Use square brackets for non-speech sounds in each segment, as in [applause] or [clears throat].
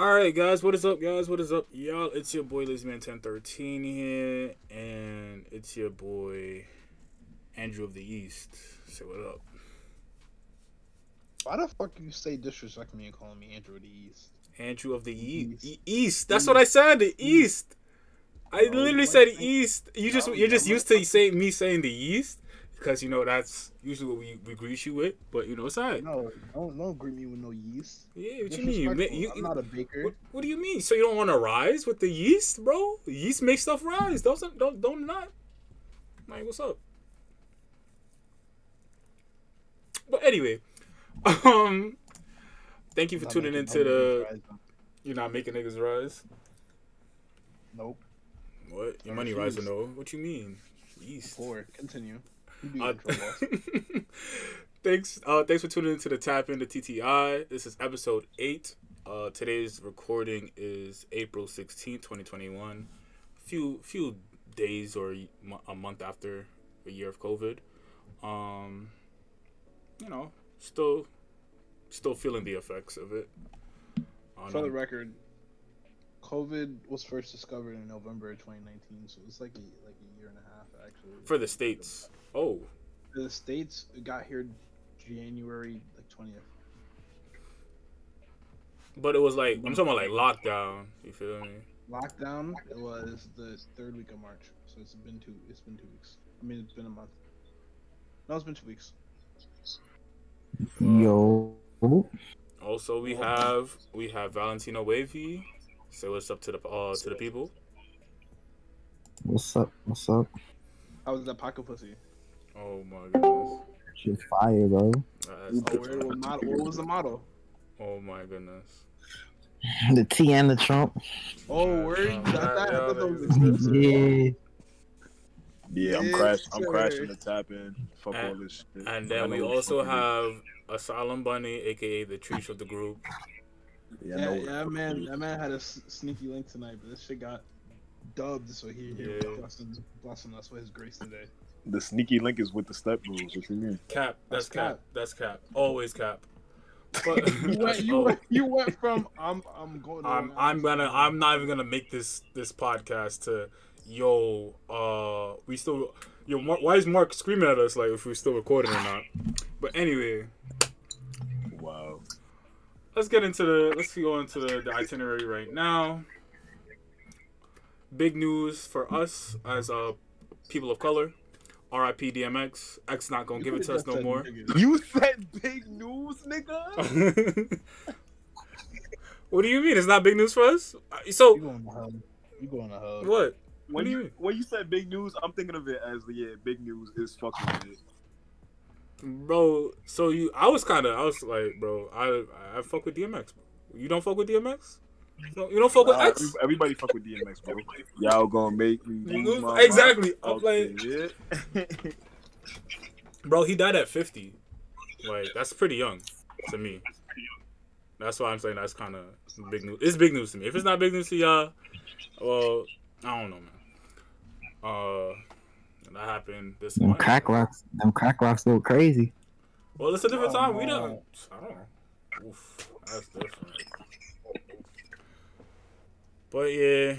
All right, guys, what is up, guys? What is up, y'all? It's your boy LazyMan1013 here, and it's your boy Andrew of the East. Say what up. Why the fuck you say disrespect me and calling me Andrew of the East? Andrew of the East. E- East. That's what I said. The East. I literally said East. You just you're just used to saying me saying the East because you know that's usually what we, we greet you with. But you know it's alright. No, don't don't greet me with no yeast. Yeah, what you mean? You, ma- you, I'm not a baker. what, what do you mean? So you don't want to rise with the yeast, bro? Yeast makes stuff rise. Doesn't don't don't not. Like what's up? But anyway, [laughs] um, thank you for tuning into the. though. You're not making niggas rise. Nope. What? Your money rising though? What you mean? Yeast. Poor. Continue. Uh, [laughs] thanks. Uh, thanks for tuning into the Tap Into TTI. This is episode eight. Uh, today's recording is April sixteenth, twenty twenty one. Few few days or a month after a year of COVID. Um, you know, still still feeling the effects of it. For the um, record, COVID was first discovered in November of 2019, so it's like a like a year and a half actually. for the states. Oh, the states, got here January like 20th. but it was like I'm talking about like lockdown. You feel me? Lockdown. It was the third week of March, so it's been two. It's been two weeks. I mean, it's been a month. No, it's been two weeks. Yo. Also, we have we have Valentino Wavy. Say what's up to the uh to the people. What's up? What's up? How was that pocket pussy? Oh my goodness. Shit fire, bro. That's Oh, what, model, what was the model? oh my goodness. [laughs] The T and the Trump. Oh, Yeah, where you yeah, got that? I yeah, thought that was yeah. exclusive. Yeah. Yeah, I'm Yes, crash. I'm crashing the tap in. Fuck all And- this shit. And then we also fucking have Asylum Bunny, aka the Treach of the group. Yeah, Yeah, know yeah, that man, that man had a s- sneaky link tonight, but this shit got dubbed, so he, he Yeah. blessing, blessing us with his grace today. It is. The sneaky link is with the step rules. What you mean? Cap. That's, That's cap. cap. That's cap. Always cap. [laughs] But You went, [laughs] you, went, you went from I'm I'm going. I'm I'm gonna I'm not even gonna make this this podcast to yo uh we still yo Mark, why is Mark screaming at us like if we're still recording or not? But anyway, Wow. let's get into the let's go into the, the itinerary right now. Big news for us as uh people of color. R.I.P. DMX. X not gonna give it to us no more. [laughs] You said big news, nigga. [laughs] what do you mean? It's not big news for us. So You going to hub? You going to hub? what? When do you you mean? when you said big news, I'm thinking of it as yeah, big news is fucking with it. Bro, so you, I was kind of, I was like, bro, I, I fuck with DMX. Bro. You don't fuck with DMX? You don't, you don't fuck with Nah, X? every- everybody fuck with DMX, bro. Y'all gonna make me lose my Exactly. I'm mind. like, bro, he died at 50. Like, that's pretty young to me. That's why I'm saying that's kind of big news. It's big news to me. If it's not big news to y'all, well, I don't know, man. Uh, that happened this Them month. crack rocks. Them crack rocks go crazy. Well, it's a different Oh, time. We don't. I don't. Oof, that's different. But yeah.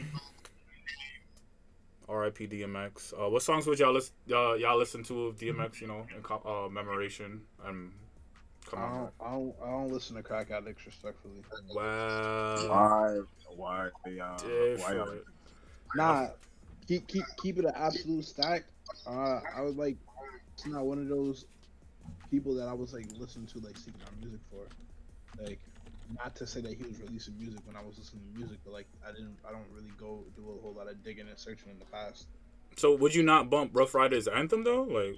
R.I.P. DMX. Uh, what songs would y'all listen? Y'all, y'all listen to of DMX? You know, in co- uh, memoration and come I on. don't, I don't, I don't listen to crack addicts respectfully. Wow. why? Why? y'all- Why? y'all- Nah, keep keep keep it an absolute stack. Uh, I was like, it's not one of those people that I was like listening to like seeking out music for. Like, not to say that he was releasing music when I was listening to music, but like I didn't, I don't really go do a whole lot of digging and searching in the past. So would you not bump Ruff Ryders anthem though? Like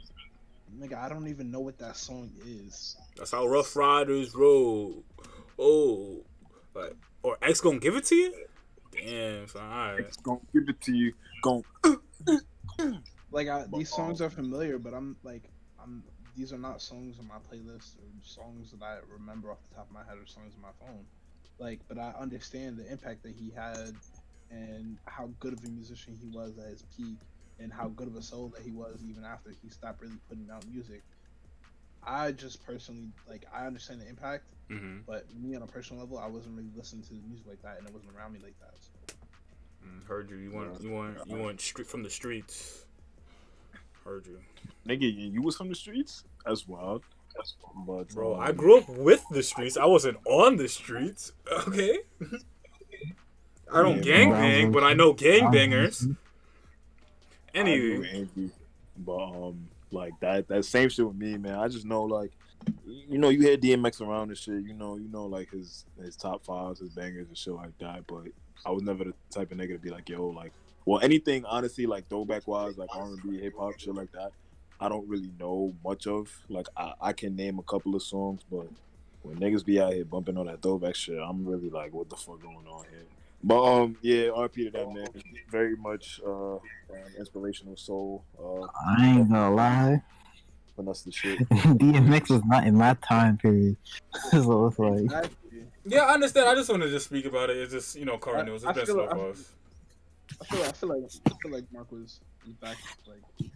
Nigga, I don't even know what that song is. that's how Ruff Ryders roll. Oh, like or X gonna give it to you? Damn, son. All right. It's gonna give it to you. Gon' Like, I, these songs are familiar, but I'm like, I'm. These are not songs on my playlist or songs that I remember off the top of my head or songs on my phone. Like, but I understand the impact that he had and how good of a musician he was at his peak and how good of a soul that he was even after he stopped really putting out music. I just personally like I understand the impact, Mm-hmm. But me on a personal level, I wasn't really listening to the music like that, and it wasn't around me like that. So. Mm, heard you. You want you want you want street from the streets. Heard you, Nigga, you was from the streets? That's wild. But bro. I grew up with the streets. I wasn't on the streets. [laughs] Okay. I don't gang bang, but I know gang bangers. Anyway, But um, like that that same shit with me, man. I just know like, you know, you hear DMX around and shit. You know, you know, like his his top fives, his bangers and shit like that. But I was never the type of nigga to be like, yo, like, well, anything honestly, like throwback wise, like R and B, hip hop, shit like that. I don't really know much of. Like, I, I can name a couple of songs, but when niggas be out here bumping on that throwback shit, I'm really like, what the fuck going on here? But um, yeah, RP to that man. Very much uh, an inspirational soul. Uh, I ain't gonna lie. but that's the shit. [laughs] DMX was not in my time period. [laughs] so it's like, yeah, I understand. I just wanted to just speak about it. It's just you know current I- news. I It's been feel slow like- for us. I feel, I feel like I feel like Mark was, was back like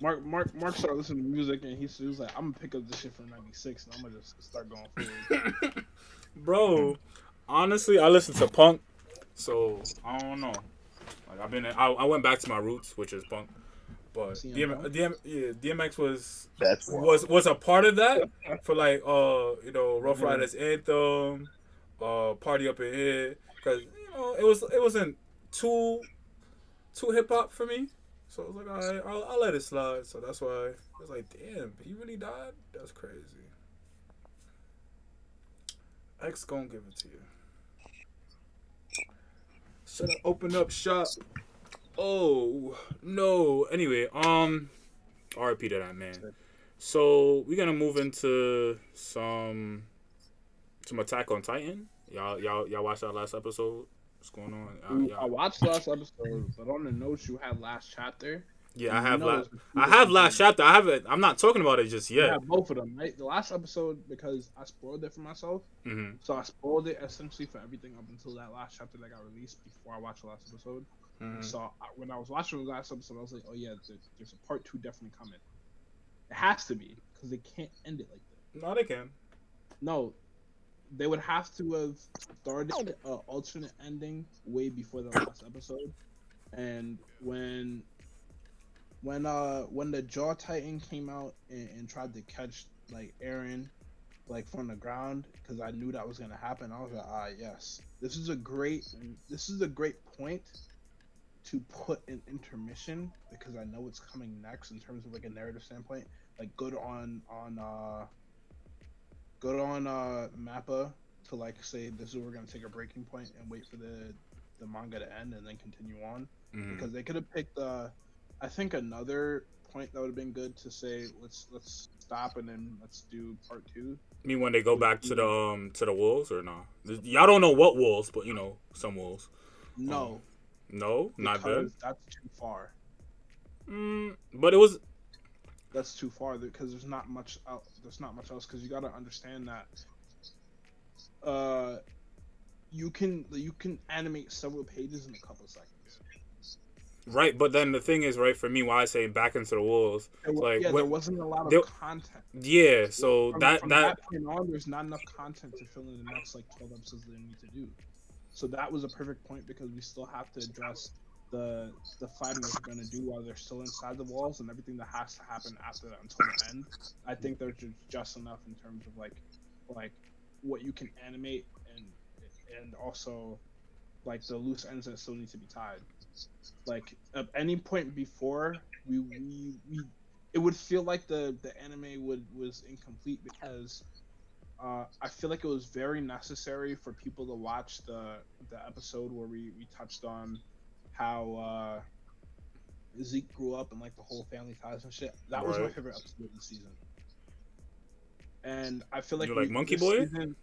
Mark Mark Mark started listening to music and he, he was like, I'm gonna pick up this shit from '96 and I'm gonna just start going forward. [laughs] Bro, honestly, I listen to punk, so I don't know. Like I've been, I, I went back to my roots, which is punk. But DM, DM, yeah, DMX was That's was was a part of that for like uh you know Rough. Riders anthem, uh Party Up in Here, because you know it was it wasn't too too hip hop for me. So I was like, all right, I'll, I'll let it slide. So that's why I was like, damn, he really died. That's crazy. X gonna give it to you. Should I open up shop? Oh no. Anyway, um, RIP to that man. So we're gonna move into some some Attack on Titan. Y'all, y'all, y'all watched that last episode. What's going on? Uh, I watched last episode, but on the notes you had last chapter. yeah, I have last. I have last chapter. I haven't. I'm not talking about it just yet. have both of them, right? The last episode because I spoiled it for myself. hmm So I spoiled it essentially for everything up until that last chapter that got released before I watched the last episode. hmm So I, when I was watching the last episode, I was like, "Oh yeah, there's, there's a part two definitely coming. It has to be because they can't end it like that. No, they can. No, they would have to have started an alternate ending way before the last episode. And when when uh when the Jaw Titan came out and, and tried to catch like Eren like from the ground because I knew that was gonna happen, I was like, ah yes, this is a great this is a great point to put an intermission because I know what's coming next in terms of like a narrative standpoint. Like good on on uh good on uh Mappa to like say this is where we're gonna take a breaking point and wait for the the manga to end and then continue on hmm because they could have picked uh I think another point that would have been good to say let's let's stop and then let's do part two. I mean, when they go back to the um to the wolves or no? Y'all don't know what wolves, but you know some wolves. No, No, not good. that's too far. Mm, but it was. That's too far because there's not much out. There's not much else because you got to understand that. Uh, you can you can animate several pages in a couple seconds. Right, but then the thing is, right, for me, why I say back into the walls, There wa- Like, yeah, what- there wasn't a lot of there- content. yeah. So from, that from that point on, there's not enough content to fill in the next like 12 episodes that they need to do. So that was a perfect point because we still have to address the the they're going to do while they're still inside the walls and everything that has to happen after that until the end. I think there's ju- just enough in terms of like like what you can animate and and also like the loose ends that still need to be tied. Like at any point before we we, we it would feel like the the anime would was incomplete because uh, I feel like it was very necessary for people to watch the the episode where we we touched on how uh, Zeke grew up and like the whole family ties and shit. That was my favorite episode of the season. And I feel like You like Monkey Boy? season-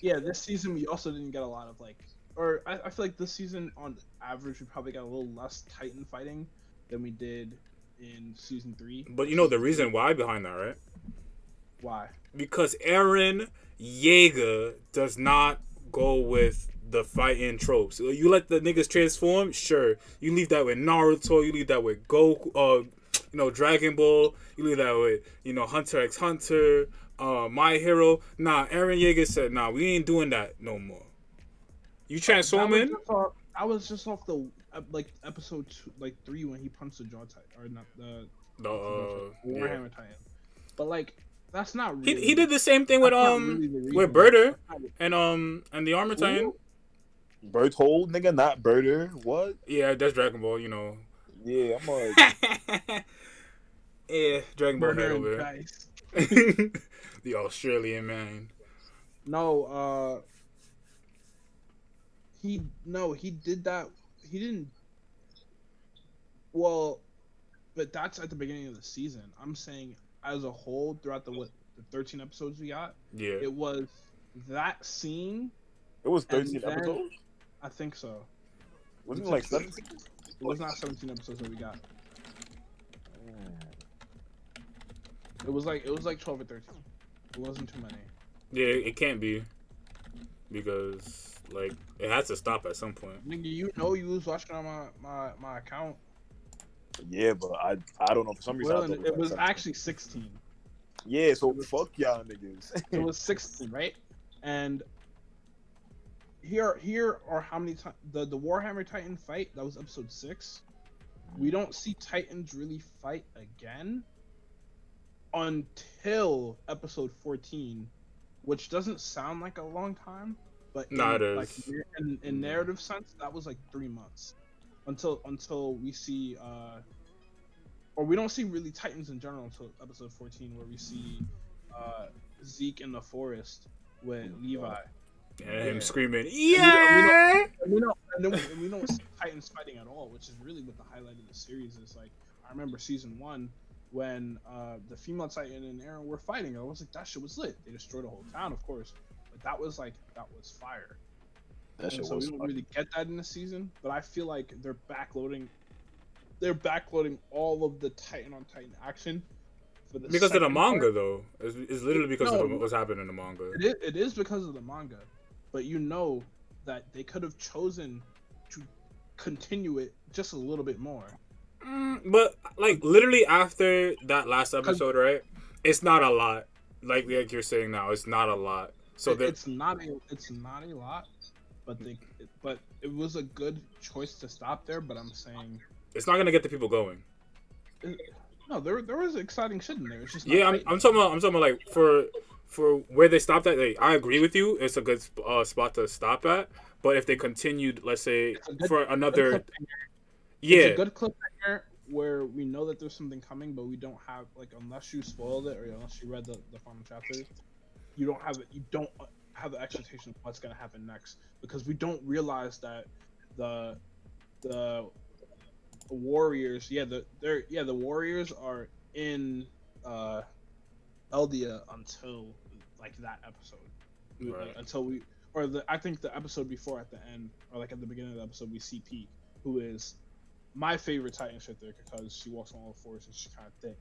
yeah, this season we also didn't get a lot of like, or I, I feel like this season on average we probably got a little less Titan fighting than we did in season three. But you know the reason why behind that, right? Why? Because Eren Yeager does not go with the fighting tropes. You let the niggas transform, sure. You leave that with Naruto. You leave that with Goku. Uh, you know Dragon Ball. You leave that with you know Hunter x Hunter. uh, My Hero. Nah, Eren Yeager said, nah, we ain't doing that no more. You transform That was in? I was just off the uh, like episode two, like three when he punched the jaw titan or not the The, uh, yeah. Warhammer Titan. But like that's not He, really. he did the same thing with um really with Birder and um and the Armor Titan. Bertholdt, nigga, not Birder. What? Yeah, that's Dragon Ball. You know. Yeah, I'm like, [laughs] yeah, Dragon Ball Birder head over. Price. [laughs] the Australian man. No, uh, he no, he did that. He didn't. Well, but that's at the beginning of the season. I'm saying as a whole throughout the what the 13 episodes we got, Yeah. it was that scene. it was And 13 then- episodes. I think so. Wasn't it like 17? It was not 17 episodes that we got. It was like it was like 12 or 13. It wasn't too many. Yeah, it can't be because like it has to stop at some point. Nigga, you know you was watching on my my, my account. Yeah, but I I don't know for some reason. Well, thought it was like 17. actually 16. Yeah, so fuck y'all niggas. It was [laughs] 16, right? And here here are how many times the the Warhammer Titan fight that was episode six. We don't see Titans really fight again until episode 14, which doesn't sound like a long time, but Nah, in, it like is. in, in, in narrative sense, that was like three months until until we see uh or we don't see really Titans in general until episode 14 where we see uh Zeke in the forest with Levi. And him Yeah. screaming, we don't- yeah. And we don't and then we, we don't see Titans fighting at all, which is really what the highlight of the series is. Like I remember season one when uh the female Titan and Eren were fighting. I was like, that shit was lit. They destroyed a whole town, of course, but that was like that was fire. that And shit so was we don't fucking- really get that in the season, but I feel like they're backloading. They're backloading all of the Titan on Titan action for the Because of the second part. manga, though, it's, it's literally because No. of what's happening in the manga. It is, it is because of the manga, but you know that they could have chosen to continue it just a little bit more. Mm, but like literally after that last episode, right? It's not a lot. Like like you're saying now, it's not a lot. So It- it's not a it's not a lot, but they but it was a good choice to stop there. But I'm saying it's not gonna get the people going. no, there there was exciting shit in there. It's just not Yeah, I'm, I'm talking about. I'm talking about like for for where they stopped at. Like, I agree with you. It's a good uh, spot to stop at. But if they continued, let's say good- for another, cliffhanger. It's yeah, a good cliffhanger where we know that there's something coming, but we don't have like unless you spoiled it or unless you read the, the final chapter, you don't have it. You don't have the expectation of what's gonna happen next because we don't realize that the the warriors, yeah, the they're yeah the warriors are in uh Eldia until like that episode, We- like, until we or the I think the episode before at the end or like at the beginning of the episode we see Pieck, who is my favorite Titan shifter because she walks on all fours and she's kind of thick.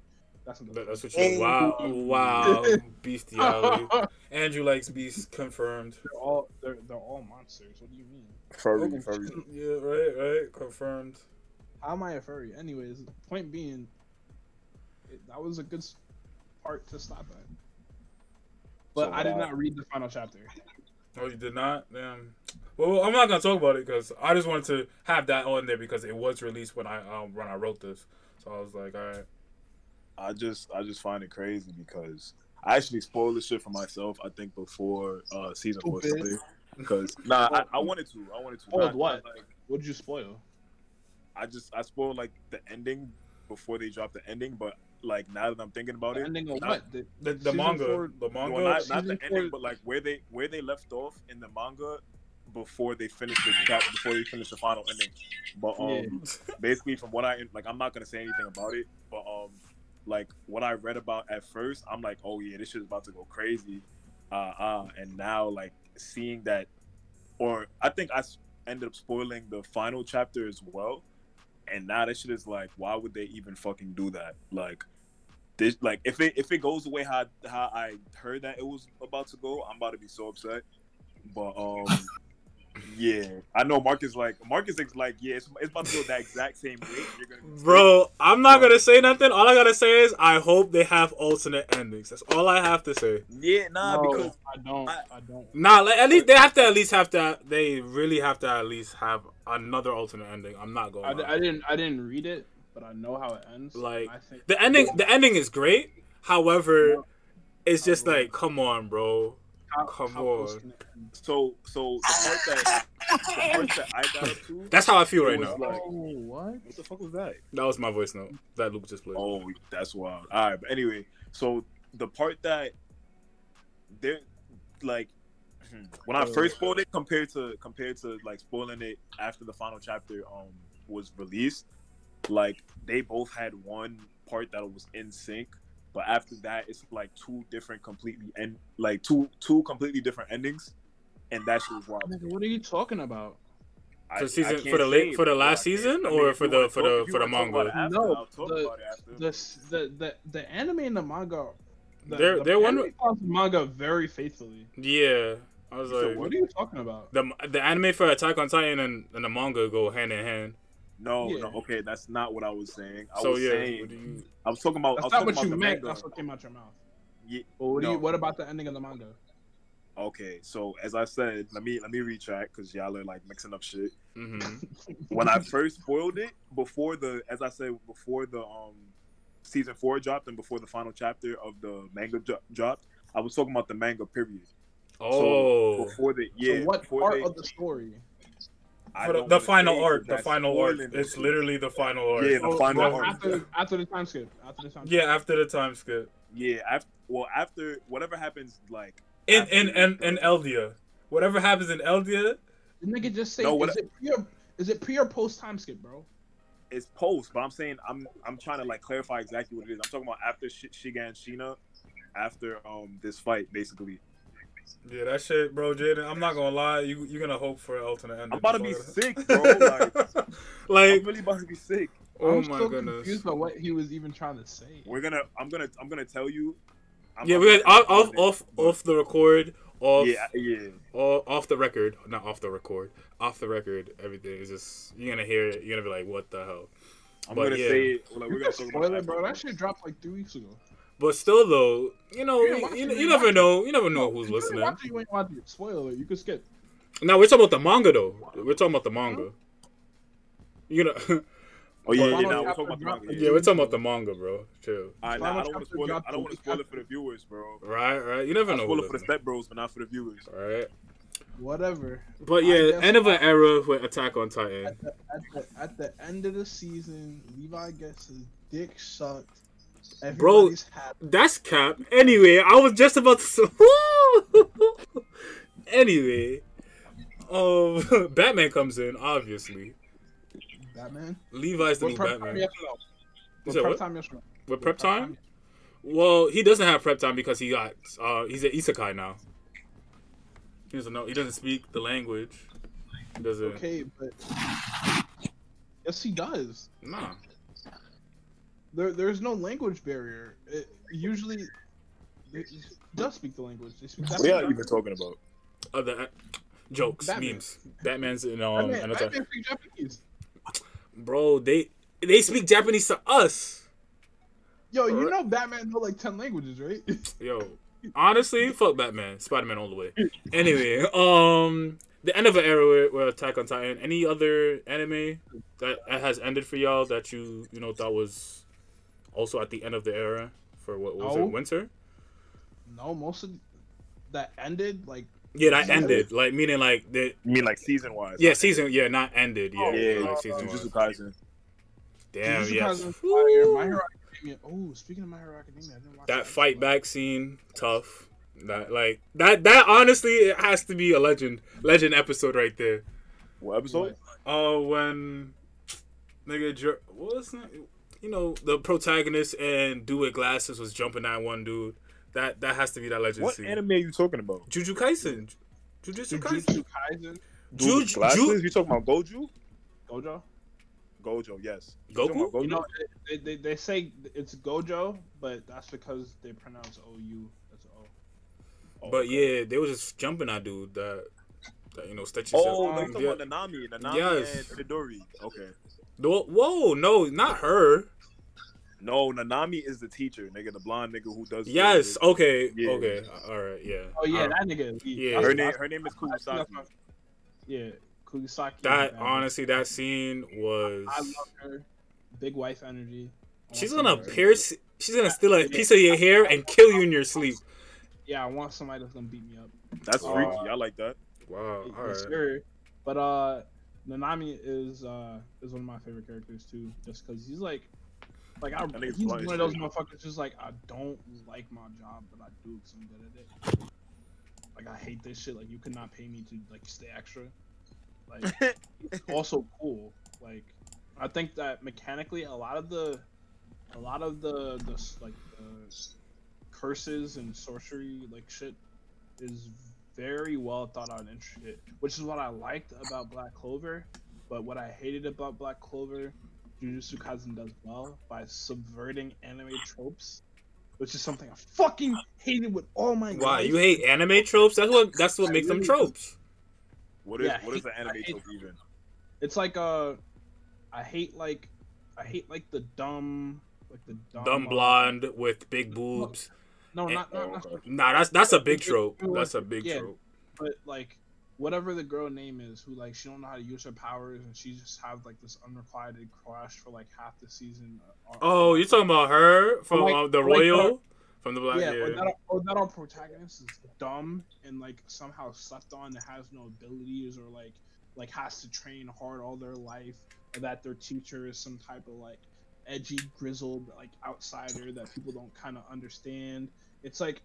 That's that- that's what you. Wow, wow, [laughs] bestiality. [laughs] Andrew likes beast confirmed. they're all they're they're all monsters. What do you mean? Furry, Oh, furry. Yeah, right, right, confirmed. How am I a furry? Anyways, point being, it, that was a good s- part to stop at. But So, I did uh, not read the final chapter. Oh, you did not? Damn. Well, I'm not gonna talk about it because I just wanted to have that on there because it was released when I um, when I wrote this. So I was like, all right. I just I just find it crazy because I actually spoiled this shit for myself. I think before uh season four Because nah, I, I wanted to. I wanted to. Spoiled what? Like, What did you spoil? I just I spoiled like the ending before they dropped the ending, but like now that I'm thinking about The it, ending of not- what? The, The, the manga, four- the manga. well, not, not the season ending, but like where they where they left off in the manga before they finished the [sighs] chapter, before they finished the final ending. But um, Yeah. basically from what I like, I'm not gonna say anything about it, but um, like what I read about at first, I'm like, oh yeah, this shit is about to go crazy, uh, uh, and now like seeing that, or I think I ended up spoiling the final chapter as well, and now that shit is like, why would they even fucking do that? Like, this like if it if it goes the way how how I heard that it was about to go, I'm about to be so upset. But um, [laughs] Yeah, I know. Marcus like Marcus is like yeah, it's, it's about to go that exact same rate. You're gonna be Bro, I'm not gonna say nothing. All I gotta say is I hope they have alternate endings. That's all I have to say. Yeah, nah, No, because I don't. I- I don't. Nah, like, at least they have to at least have to. They really have to at least have another alternate ending. I'm not going. I, I didn't. I didn't read it, but I know how it ends. Like, I think The ending, the ending is great. However, it's just like, come on, bro. how, come how on. can it end? so so the part that the [laughs] part that I got up to. That's how I feel right now. Like, Oh, what? what the fuck was that? That was my voice note that Luke just played. Oh, that's wild. All right, but anyway, so the part that they're like [clears throat] when I first spoiled it compared to compared to like spoiling it after the final chapter um was released, like they both had one part that was in sync, but after that it's like two different completely and like two two completely different endings, and that shit was wild. What are you talking about? I- For season- for the late- for the last I can't- season I or for the- for talk- the- for the wanna talk about it manga? after, No, the- about it after. The the the, the anime and the manga. The, They're- the they're one- anime follows the manga very faithfully. Yeah, I was You said like, What are you talking about? the the anime for Attack on Titan and, and the manga go hand in hand. No, Yeah. no, okay, that's not what I was saying. I So was yeah, saying, what do you- I was talking about. That's not what about you meant. manga. That's what came out your mouth. Yeah, But what do you? What about the ending of the manga? okay, so as I said, let me let me retract because y'all are like mixing up shit. Mhm. [laughs] When I first spoiled it before the, as I said, before the um season four dropped and before the final chapter of the manga dro- dropped, I was talking about the manga period. Oh, So before the yeah, so what part they, of the story? I the, the final say arc, 'cause the final arc. It's it. literally the final arc. Yeah, the Oh, final well, arc. after after the time skip. After the time. Yeah, after the time skip. yeah. After well, after whatever happens, like In in in, the- in Eldia, whatever happens in Eldia, The nigga just say, No, what- is it pre or is it pre or post time skip, bro? it's post, but I'm saying I'm I'm trying to like clarify exactly what it is. I'm talking about after Sh- Shiganshina, after um this fight, basically. Yeah, that shit, bro, Jaden. I'm not gonna lie, you you're gonna hope for an alternate ending. I'm about to be sick, [laughs] bro. Like, I- I'm really about to be sick. oh I'm my still goodness. confused by what he was even trying to say. We're gonna I'm gonna I'm gonna tell you. I'm Yeah, we got gonna off off off, off the record, off Yeah, yeah. off, off the record, not off the record, off the record. Everything is just you're gonna hear it. You're gonna be like, what the hell? I'm But gonna yeah. say it. Like, we're gonna talk spoil it, bro. That afterwards. shit dropped like three weeks ago. But still, though, you know, Yeah, you, you, you never know. You never know No, who's you listening. Watch it, you ain't watch it. Spoiler. You could skip. Now we're talking about the manga, though. We're talking about the manga. You know, [laughs] Oh yeah, yeah. Final Now we're talking about the manga. yeah, we're talking about the manga, bro. Chill. All right, Final now I don't want to spoil it. I don't want to spoil it for the viewers, bro. Right, right. You never I'll know. spoil it for the listening. step bros, but not for the viewers. Right. Whatever. But yeah, end of an era with Attack on Titan. At the, at the at the end of the season, Levi gets his dick sucked. Bro, happy. That's cap. Anyway, I was just about to. say- [laughs] anyway, um, [laughs] Batman comes in. Obviously, Batman. Levi's the What new prep time Batman. yes or no? What prep what? time yes or no? With prep time? Well, he doesn't have prep time because he got. Uh, he's an isekai now. He doesn't know. He doesn't speak the language. He doesn't. Okay, but yes, he does. Nah. There, there's no language barrier. It, usually, they does speak the language. They speak What are y'all even talking about? Other uh, jokes, Batman. memes. Batman's in um. Batman, and attack. Batman speak Japanese. Bro, they they speak Japanese to us. Yo, you Alright. know Batman know like ten languages, right? [laughs] Yo, honestly, fuck Batman, Spider Man all the way. Anyway, um, the end of an era with, with Attack on Titan. Any other anime that has ended for y'all that you you know thought was also at the end of the era for what was No. it winter? no, most of that ended like Yeah, that Yeah. ended. Like meaning like the You mean like season wise? yeah season yeah not ended yeah, Oh, Yeah, like uh, season Jujutsu one. Kaisen. Damn Jujutsu yeah. Kaisen My Hero Academia. Oh, speaking of My Hero Academia, I didn't watch That fight back scene tough. That like that that honestly it has to be a legend legend episode right there. What episode? Oh, when nigga, Jer- what was that? You know, the protagonist and dude with glasses was jumping that one dude. That that has to be that legend What scene. anime are you talking about? Juju Kaisen. Jujutsu Kaisen. Jujutsu Kaisen, Dude with glasses? You talking about Goju? Gojo. Gojo, yes. You Goku? talking about You Gojo? know, they, they, they say it's Gojo, but that's because they pronounce O U as O. Oh, But okay. yeah, they was just jumping that dude. That That, you know, stretches. Oh, his- no, you talking yeah. about Nanami, Nanami Yes. and Midori. Okay. No, Whoa, no, not her. No, Nanami is the teacher, nigga, the blonde nigga who does. the- Yes. Okay. Yeah. Okay. All right. Yeah. Oh yeah, Uh, that nigga. Yeah. Her name, her name is that's- Kurosaki. Yeah, Kugisaki. That bad. honestly, that scene was. I love her. Big wife energy. I She's gonna somebody- pierce. She's gonna steal a piece of your hair and kill you in your sleep. Yeah, I want somebody that's gonna beat me up. That's Uh, freaky. I like that. Wow. All Yes, right. sir. But uh, Nanami is uh is one of my favorite characters too, just because he's like, like I, he's one of those motherfuckers. Just like I don't like my job, but I do because I'm good at it. Like I hate this shit. Like you could not pay me to like stay extra. Like it's [laughs] also cool. Like I think that mechanically, a lot of the, a lot of the the like the curses and sorcery like shit is very well thought out and shit, which is what I liked about Black Clover. But what I hated about Black Clover, Jujutsu Kaisen does well by subverting anime tropes, which is something I fucking hated with all my Why life. you hate anime tropes? That's what. That's what I makes them really do. tropes. What is Yeah, I what is hate- the anime hate- trope even? It's like uh, I hate like, I hate like the dumb, like the dumb, Dumb uh, blonde with big boobs. No, and- not not, not Oh, okay. Nah, that's that's a big trope. That's a big yeah. trope. but like whatever the girl name is who like she don't know how to use her powers and she just have like this unrequited crush for like half the season uh, Oh, you're talking about her from Like- uh, the like Royal, from the Black. yeah, Yeah. Or, that, or that our protagonist is dumb and like somehow slept on that has no abilities or like like has to train hard all their life or that their teacher is some type of like edgy grizzled like outsider that people don't kind of understand it's like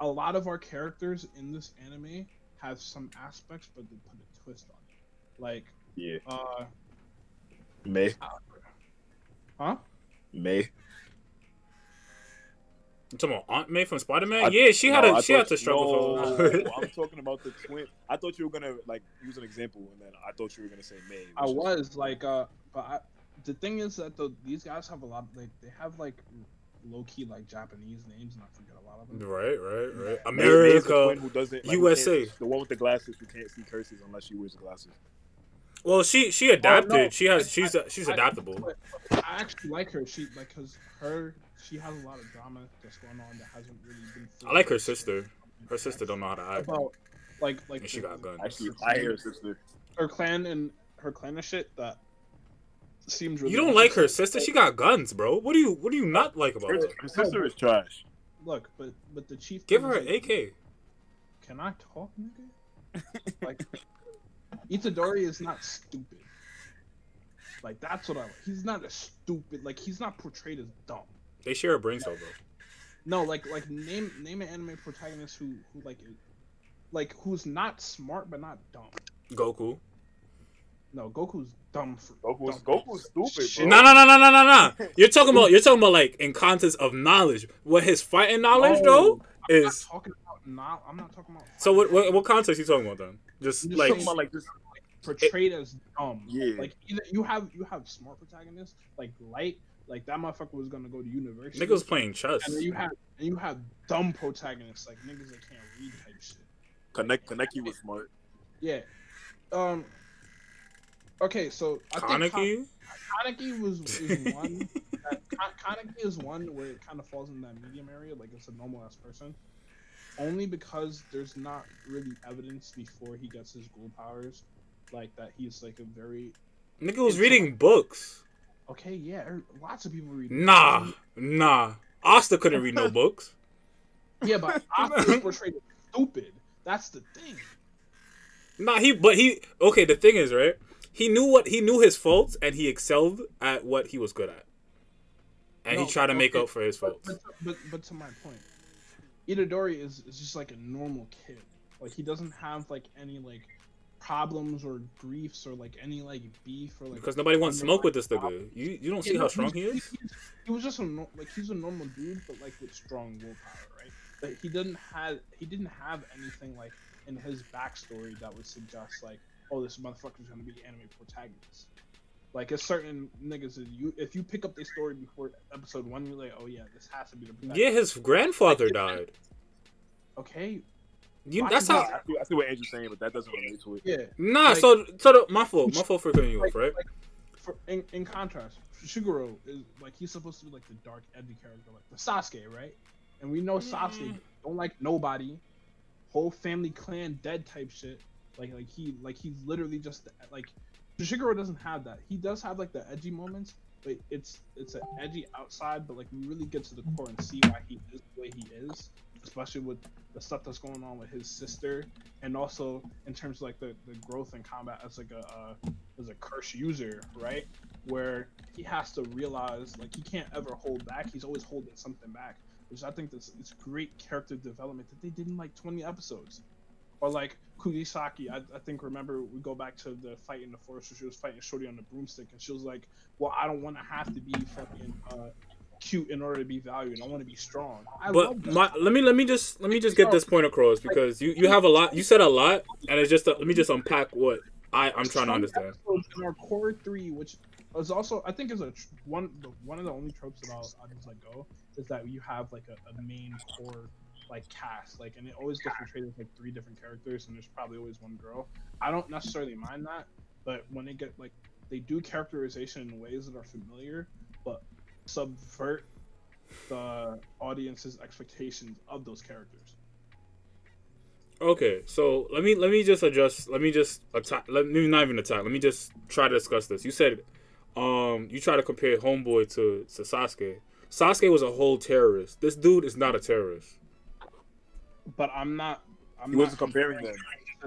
a lot of our characters in this anime have some aspects but they put a twist on it like Yeah, uh May, huh May. You talking about Aunt May from Spider Man? Yeah, she had No, a I she had to struggle no, for. I'm talking about the [laughs] twin. I thought you were gonna like use an example, and then I thought you were gonna say May. I which was like, uh, but I, the thing is that the these guys have a lot. Like they have like low key like Japanese names, and I forget a lot of them. right, right, right. Mai- Mai is the twin America. who doesn't, like, USA. the one with the glasses who can't see curses unless she wears the glasses. Well, she she oh, adapted. no. She has I- she's she's I- adaptable. But I actually like her. She like because her she has a lot of drama that's going on that hasn't really been. I like her sister. Her sister don't know how to act. About like like And she got guns. Actually, I hear her sister. her clan and her clan and shit that seems really. You don't like her sister? She got guns, bro. What do you what do you not like about Her, her? her sister is trash. Look, but but the chief. Give her is, an AK. Can I talk, nigga? [laughs] like, Itadori is not stupid. Like that's what I. He's not a stupid. Like he's not portrayed as dumb. They share a brain cell, bro. No, like like name name an anime protagonist who who like is- like who's not smart but not dumb. Goku. No, Goku's dumb Goku's dumb. Goku's stupid, bro. No, no, no, no, no, no, no. [laughs] You're talking about you're talking about like in context of knowledge. What his fighting knowledge Oh, though I'm not is. talking about not. I'm not talking about. So what what, what context you talking about then? Just I'm just like Talking about like this. portrayed as dumb. Yeah. Like either you have you have smart protagonists like light, like that motherfucker was gonna go to university. niggas playing chess. And then you have and you have dumb protagonists like niggas that can't read type shit. Connect Kaneki was smart. Yeah. Um. Okay, so I think Kaneki. Ka- Kaneki was is one. that, Ka- Kaneki is one where it kind of falls in that medium area, like it's a normal ass person. Only because there's not really evidence before he gets his ghoul powers, like that he's like a very Nigga was reading books. okay. Yeah, er, lots of people read. Nah, nah. Asta couldn't read no [laughs] books. Yeah, but Asta is portrayed as stupid. That's the thing. Nah, he but he okay. The thing is, right? He knew what he knew his faults, and he excelled at what he was good at, and No, he tried to make up for his faults. but, but, but to my point, Itadori is, is just like a normal kid. Like he doesn't have like any like problems or griefs or like any like beef or like Because nobody wants smoke with this nigga. You you don't see no, how strong he is. He was just a no, like he's a normal dude, but like with strong willpower, right? But he didn't have he didn't have anything like in his backstory that would suggest like, oh, this motherfucker's gonna be the anime protagonist. Like it's certain niggas that you if you pick up their story before episode one, you're like, oh yeah, this has to be the protagonist. Yeah, his grandfather died. Okay, You, Why that's is how. I see, I see what Andrew's saying, but that doesn't relate to it. Yeah. Nah, Like- so so the, my fault, my fault for cutting you Like, off, right? like, for, in, in contrast, Shiguro is like he's supposed to be like the dark, edgy character, like the Sasuke, right? And we know Sasuke Mm. don't like nobody, whole family clan dead type shit. Like like he like he's literally just like Shiguro doesn't have that. He does have like the edgy moments, but it's it's an edgy outside, but like we really get to the core and see why he is the way he is, especially with the stuff that's going on with his sister, and also in terms of like the, the growth in combat as like a uh, as a curse user, right? Where he has to realize like he can't ever hold back. He's always holding something back, which I think this it's great character development that they did in like 20 episodes. Or like Kugisaki, I, I think remember we go back to the fight in the forest where she was fighting Shorty on the broomstick, and she was like, "Well, I don't want to have to be fucking uh, cute in order to be valued. I want to be strong." I But my let me let me just let me just get this point across because you you have a lot you said a lot and it's just a, let me just unpack what I I'm trying to understand. in our core three, which is also I think is a one one of the only tropes that I'll, I'll just let go is that you have like a, a main core like cast like and it always gets portrayed as like three different characters and there's probably always one girl. I don't necessarily mind that, but when they get like they do characterization in ways that are familiar, but subvert the audience's expectations of those characters. Okay, so let me let me just adjust. Let me just attack. Let me not even attack. Let me just try to discuss this. You said, um, you try to compare Homeboy to, to Sasuke. Sasuke was a whole terrorist. This dude is not a terrorist. But I'm not. I'm He wasn't comparing them.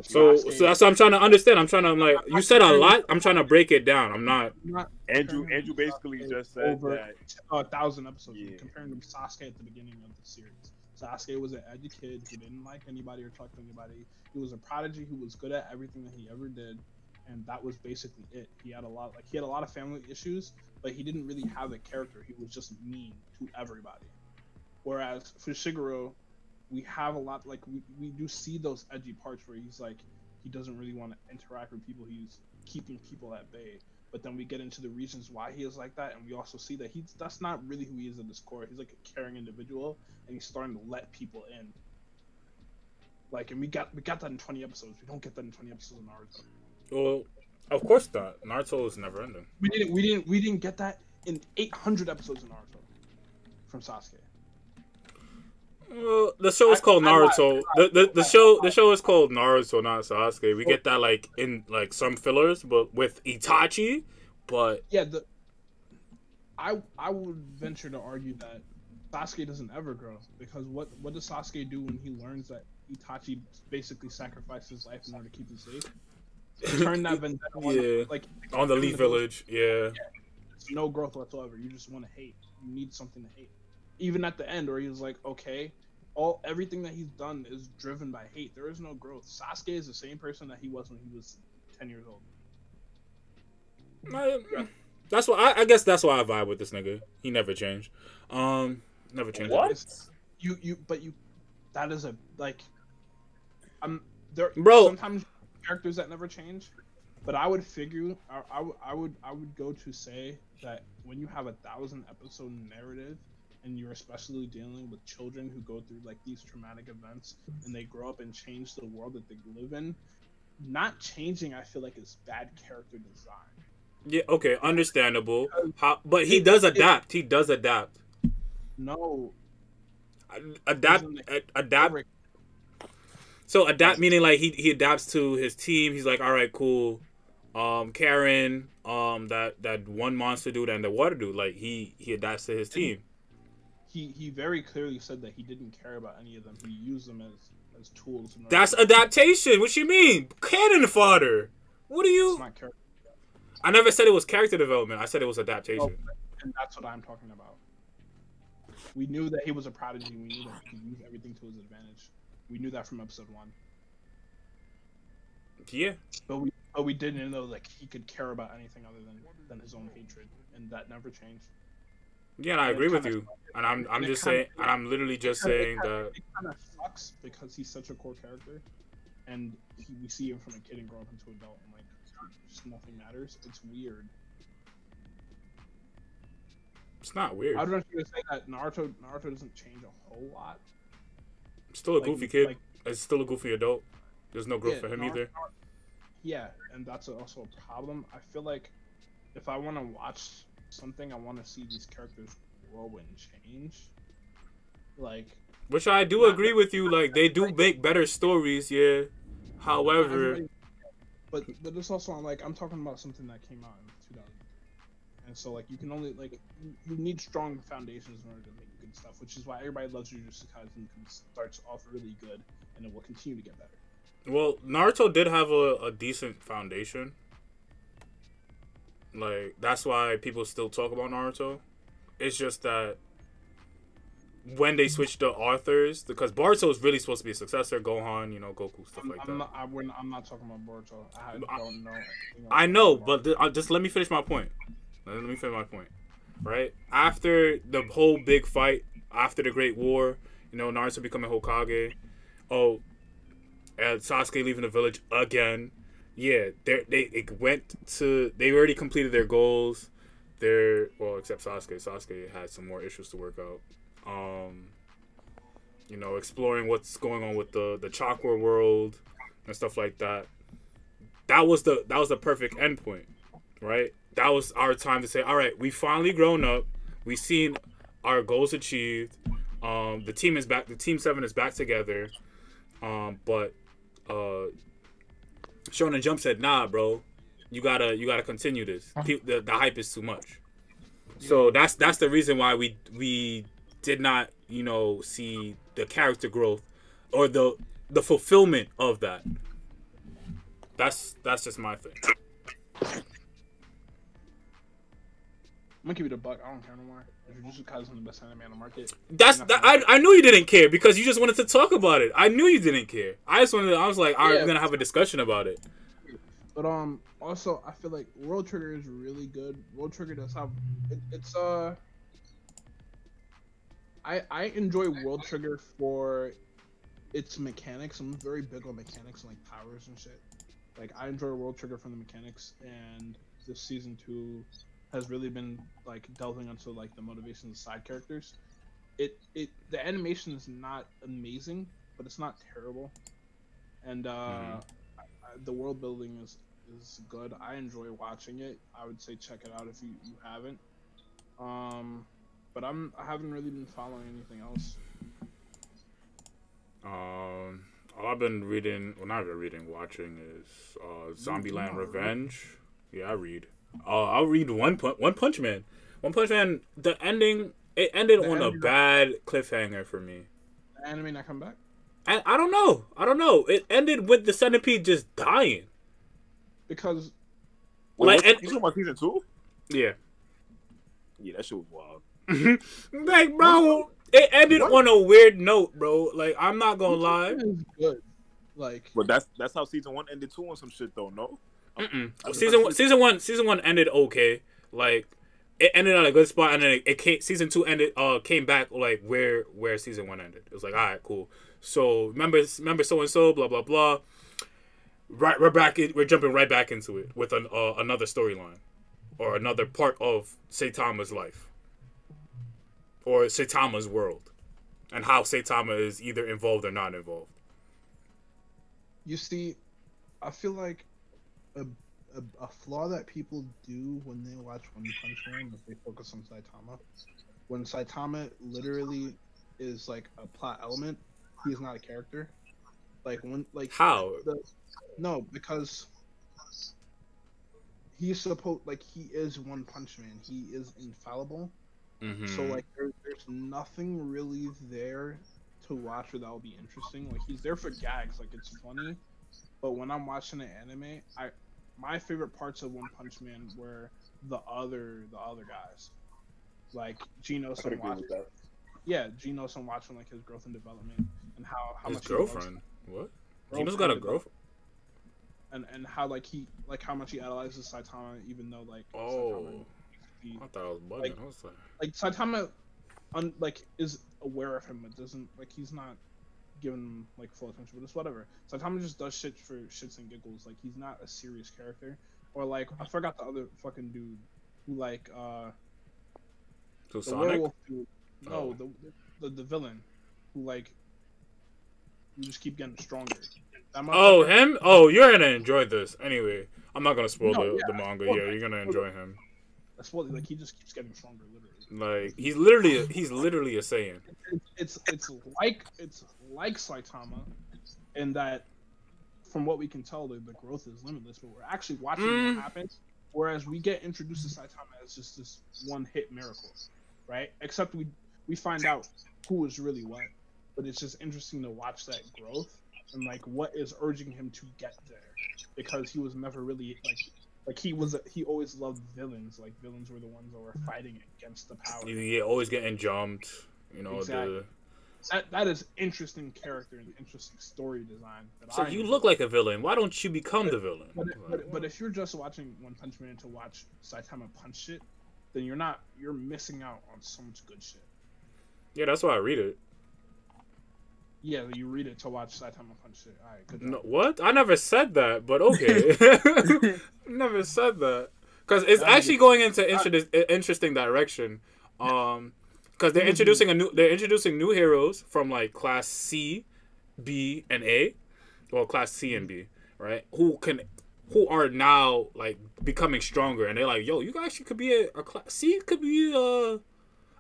So, so that's what I'm trying to understand. I'm trying to I'm like you said a lot. I'm trying to break it down. I'm not. Not Andrew Andrew basically just said over that uh, a thousand episodes. Yeah. Comparing him to Sasuke at the beginning of the series. Sasuke was an edgy kid He didn't like anybody or talk to anybody. He was a prodigy who was good at everything that he ever did, and that was basically it. He had a lot like he had a lot of family issues, but he didn't really have a character. He was just mean to everybody. Whereas for Shigeru, we have a lot like we, we do see those edgy parts where he's like he doesn't really want to interact with people. He's keeping people at bay. But then we get into the reasons why he is like that, and we also see that he's that's not really who he is at his core. He's like a caring individual, and he's starting to let people in. Like, and we got we got that in twenty episodes. We don't get that in twenty episodes of Naruto. Well, of course not. Naruto is never ending. We didn't we didn't we didn't get that in eight hundred episodes of Naruto from Sasuke. Well, the show is I- called I lied. Naruto. The, the the show the show is called Naruto, not Sasuke. We get that like in like some fillers, but with Itachi. But Yeah, the I I would venture to argue that Sasuke doesn't ever grow because what what does Sasuke do when he learns that Itachi basically sacrificed his life in order to keep him safe? Turn that [laughs] vendetta on, Yeah. like on the Leaf Village, yeah. There's no growth whatsoever. You just want to hate. You need something to hate. Even at the end, where he was like, okay, all everything that he's done is driven by hate. There is no growth. Sasuke is the same person that he was when he was ten years old. I- that's why I, I guess that's why I vibe with this nigga. He never changed. Um, never changed. what? You you but you, that is a like, I'm there. Bro. sometimes characters that never change. But I would figure, I, I, would- I would, I would go to say that when you have a thousand episode narrative, and you're especially dealing with children who go through like these traumatic events, and they grow up and change the world that they live in, not changing, I feel like is bad character design. Yeah, okay, understandable. How, but he does adapt. He does adapt. No, Adapt, adapt. So adapt meaning like he he adapts to his team. He's like, all right, cool. Um, Karin, um, that that one monster dude and the water dude. Like he he adapts to his team. He he very clearly said that he didn't care about any of them. He used them as as tools. That's adaptation. What you mean? Cannon fodder. What are It's you? I never said it was character development. I said it was adaptation. Oh. and that's what I'm talking about. We knew that he was a prodigy. We knew that he could use everything to his advantage. We knew that from episode one. Yeah. But we but we didn't know like he could care about anything other than than his own hatred, and that never changed. Yeah, and I agree with kinda- you. And I'm I'm and just kinda- saying and I'm literally just saying that it kind of sucks because he's such a core character, and he, we see him from a kid and grow up into an adult, and like just nothing matters. It's weird. it's not weird. I would want you to say that Naruto Naruto doesn't change a whole lot. Still a Like- goofy kid. Like, It's still a goofy adult. There's no growth Yeah, for him Nar- either. Yeah, and that's also a problem. I feel like if I want to watch something, I want to see these characters grow and change. Like, Which I do agree with you. Like they do make better stories, yeah. However, but but it's also like I'm talking about something that came out in 2000, and so like you can only like you, you need strong foundations in order to make good stuff, which is why everybody loves Jujutsu Kaisen because it starts off really good and it will continue to get better. well, Naruto did have a, a decent foundation. Like that's why people still talk about Naruto. It's just that when they switched the authors, because Boruto is really supposed to be a successor, Gohan, you know, Goku, stuff I'm, like I'm that. not. I, not- I'm not talking about Boruto. I I- don't know. I know, but th- uh, just let me finish my point. Let me finish my point. Right after the whole big fight, after the Great War, you know, Naruto becoming Hokage. Oh, and Sasuke leaving the village again. Yeah, they they went to. They already completed their goals. They're well, except Sasuke. Sasuke had some more issues to work out. Um, you know, exploring what's going on with the the chakra world and stuff like that that was the that was the perfect endpoint, right? That was our time to say, all right, we finally grown up, We've seen our goals achieved. Um, the team is back. The team seven is back together. Um, but uh, Shonen Jump said, nah, bro, you gotta you gotta continue this. The, the hype is too much. So that's that's the reason why we we did not you know see the character growth or the the fulfillment of that. That's that's just my thing. I'm gonna give you the buck. I don't care no more. Jujutsu Kaisen the best anime on the market. That's that, I, I knew you didn't care because you just wanted to talk about it. I knew you didn't care. I just wanted. To, I was like, Yeah. we're gonna have a discussion about it. But um, also I feel like World Trigger is really good. World Trigger does have it, it's uh. I I enjoy World Trigger for its mechanics. I'm very big on mechanics and like powers and shit. Like I enjoy World Trigger from the mechanics, and this season two has really been like delving into like the motivations of side characters. It it the animation is not amazing, but it's not terrible, and uh, Mhm. I, I- the world building is is good. I enjoy watching it. I would say check it out if you, you haven't. Um, but I'm I haven't really been following anything else. Um, all I've been reading, well, not even reading, watching is uh, Zombieland Revenge. Yeah, I read. Uh, I'll read One Punch One Punch Man. One Punch Man. The ending. It ended The on a ending- bad cliffhanger for me. The anime not come back. I, I don't know. I don't know. It ended with the centipede just dying. because Wait, Like, what's- and- you talking about season two? Yeah. Yeah, that shit was wild. [laughs] like, bro, it ended on a weird note, bro. Like, I'm not gonna lie. Good. Like But that's that's how season one ended too on some shit though. No, Mm-mm. Season one, season one, season one ended okay. Like, it ended at a good spot, and then it, it came. Season two ended. Uh, came back like where where season one ended. It was like, all right, cool. So remember, remember so and so, blah blah blah. Right, we're back. In, we're jumping right back into it with an, uh, another storyline, or another part of Saitama's life, or Saitama's world, and how Saitama is either involved or not involved. you see, I feel like a, a a flaw that people do when they watch One Punch Man is they focus on Saitama. When Saitama literally is like a plot element, he is not a character. Like when like How? the, no because he's supposed like he is One Punch Man. He is infallible. Mm-hmm. So like there, there's nothing really there to watch where that will be interesting. Like he's there for gags, like it's funny. But when I'm watching an anime, I my favorite parts of One Punch Man were the other the other guys. Like Genos I could and agree watching yeah, Genos and watching like his growth and development and how, how his much he girlfriend. What? girlfriend Genos got a girlfriend. and and how like he like how much he idolizes Saitama even though like Oh. Saitama, he- I thought I was bugging. Like- I was like, like Saitama, un, like is aware of him, but doesn't like he's not giving him like full attention. But it's whatever. Saitama just does shit for shits and giggles. Like he's not a serious character. Or like I forgot the other fucking dude who like uh to the Sonic. werewolf dude. No, Oh. the, the the villain who like you just keep getting stronger. Oh, him? Oh, you're gonna enjoy this. Anyway, I'm not gonna spoil No, the, yeah, the manga. well, Yeah, you're gonna enjoy him. That's what like he just keeps getting stronger, literally. Like he's literally he's literally a Saiyan. It's it's like it's like Saitama, in that from what we can tell, the, the growth is limitless. But we're actually watching Mm. what happens. Whereas we get introduced to Saitama as just this one hit miracle, right? Except we we find out who is really what. But it's just interesting to watch that growth and like what is urging him to get there, because he was never really like like he was he always loved villains. Like villains were the ones that were fighting against the power. You, you're always getting jumped. You know Exactly. the. that that is interesting character and interesting story design. That So I you enjoy. look like a villain. Why don't you become the villain? But, but, but if you're just watching One Punch Man to watch Saitama punch shit, then you're not you're missing out on so much good shit. Yeah, that's why I read it. Yeah, you read it to watch Saitama punch shit. All right, good. No, what? I never said that, but [laughs] okay. [laughs] [laughs] never said that. Because it's Yeah, actually going into inter- interesting direction. Um, because they're introducing a new, they're introducing new heroes from like class C, B, and A, well, class C and B, right? Who can, who are now like becoming stronger, and they're like, yo, you actually could be a, a class C, could be a,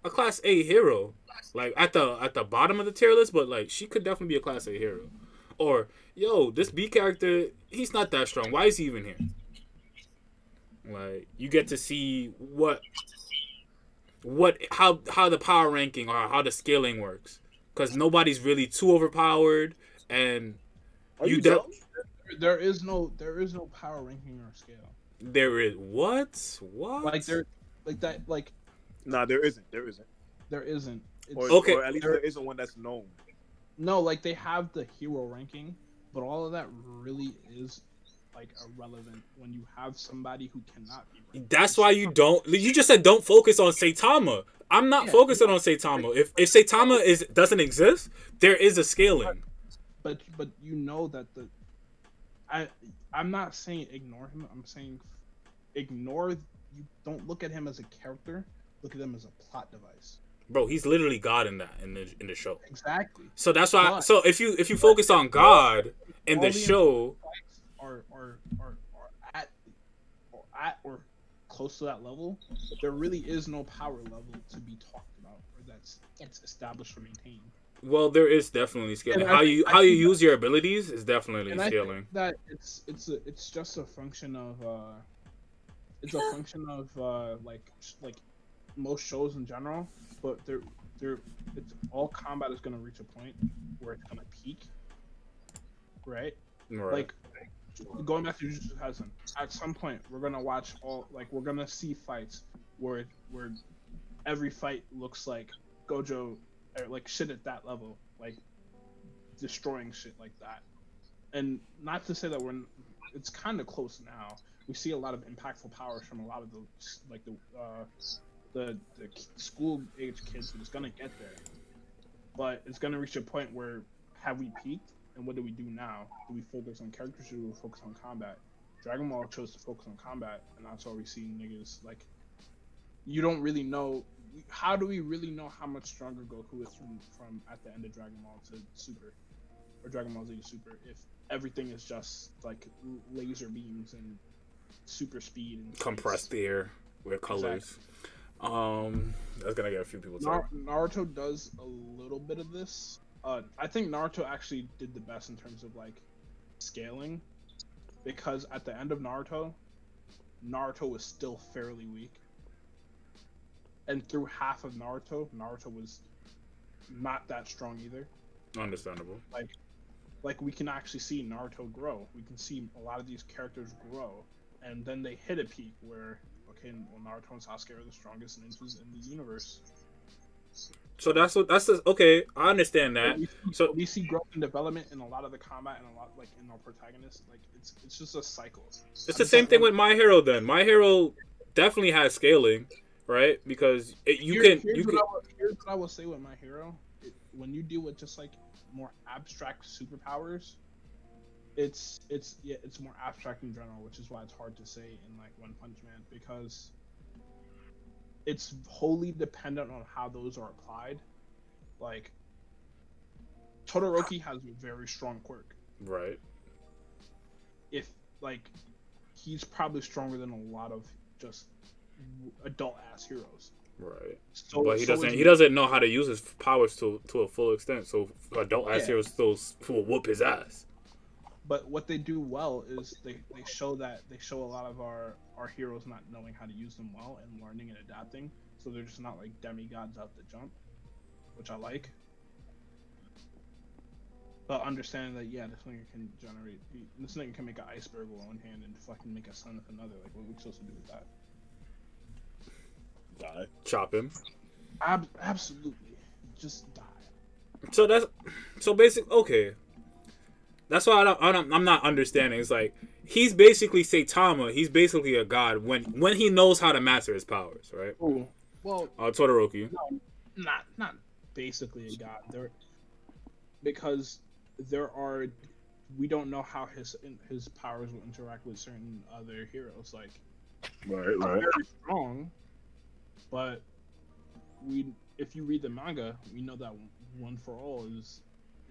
a class A hero, like at the at the bottom of the tier list, but like she could definitely be a class A hero. Or yo, this B character, he's not that strong. Why is he even here? Like you get to see what what how how the power ranking or how the scaling works because nobody's really too overpowered and Are You you, de- There is no there is no power ranking or scale. there is what what Like there like that like Nah, there isn't. There isn't. there isn't. It's, Or, Okay. or at least There- there isn't one that's known. No, like they have the hero ranking, but all of that really is like irrelevant when you have somebody who cannot be. ranked. That's why you don't. You just said don't focus on Saitama. I'm not Yeah. focusing on Saitama. If if Saitama is doesn't exist, there is a scaling. But but you know that the, I I'm not saying ignore him. I'm saying ignore. You don't look at him as a character. Look at him as a plot device. Bro, he's literally God in that in the in the show. Exactly. So that's why. But- So if you if you focus on God in the the show, Fights are are are, are at or at or close to that level. There really is no power level to be talked about or that's that's established or maintained. well, there is definitely scaling. And How think- you I how you think use your abilities is definitely And I scaling. think that it's it's a it's just a function of uh, it's a [laughs] function of uh, like like most shows in general, but they're they're it's all combat is gonna reach a point where it's gonna peak, right? Right. Like going back to Jujutsu Kaisen, at some point we're gonna watch all like we're gonna see fights where where every fight looks like Gojo or like shit at that level, like destroying shit like that. And not to say that we're it's kind of close now. We see a lot of impactful powers from a lot of the like the uh, the the school age kids that's gonna get there, but it's gonna reach a point where have we peaked and what do we do now? Do we focus on characters or do we focus on combat? Dragon Ball chose to focus on combat, and that's why we see niggas like. You don't really know. How do we really know how much stronger Goku is from from at the end of Dragon Ball to Super, or Dragon Ball Z to Super if everything is just like laser beams and super speed and space? compressed air with colors. Um, that's gonna get a few people. Nar- Naruto does a little bit of this. Uh, I think Naruto actually did the best in terms of like scaling, because at the end of Naruto, Naruto was still fairly weak, and through half of Naruto, Naruto was not that strong either. Understandable. Like, like we can actually see Naruto grow. We can see a lot of these characters grow, and then they hit a peak where well Naruto and Sasuke are the strongest ninjas in the universe. So that's what that's the, okay. I understand that. we, see, So- we see growth and development in a lot of the combat and a lot like in our protagonists. Like it's it's just a cycle. It's the same thing with My Hero. Then My Hero definitely has scaling, right? Because it, you Here- can Here's, you what can. I will, here's what I will say with my hero. It, when you deal with just like more abstract superpowers, it's it's yeah it's more abstract in general, which is why it's hard to say in like One Punch Man because it's wholly dependent on how those are applied. Like Todoroki has a very strong quirk. Right. If like, he's probably stronger than a lot of just adult ass heroes. Right. So, but he so doesn't. He doesn't know how to use his powers to to a full extent. So adult ass Yeah. heroes still will whoop his ass. But what they do well is they, they show that they show a lot of our our heroes not knowing how to use them well and learning and adapting. So they're just not like demigods out the jump, which I like. But understanding that yeah, this thing can generate this thing can make an iceberg with one hand and fucking make a sun with another. Like what are we supposed to do with that? Die. Chop him. Ab- absolutely, just die. So that's so basic. Okay, that's why I don't, I don't. I'm not understanding. It's like he's basically Saitama. He's basically a god when when he knows how to master his powers, right? Oh, well, Uh, Todoroki. not not basically a god there because there are we don't know how his his powers will interact with certain other heroes like Right, right. very strong but we if you read the manga we know that one for all is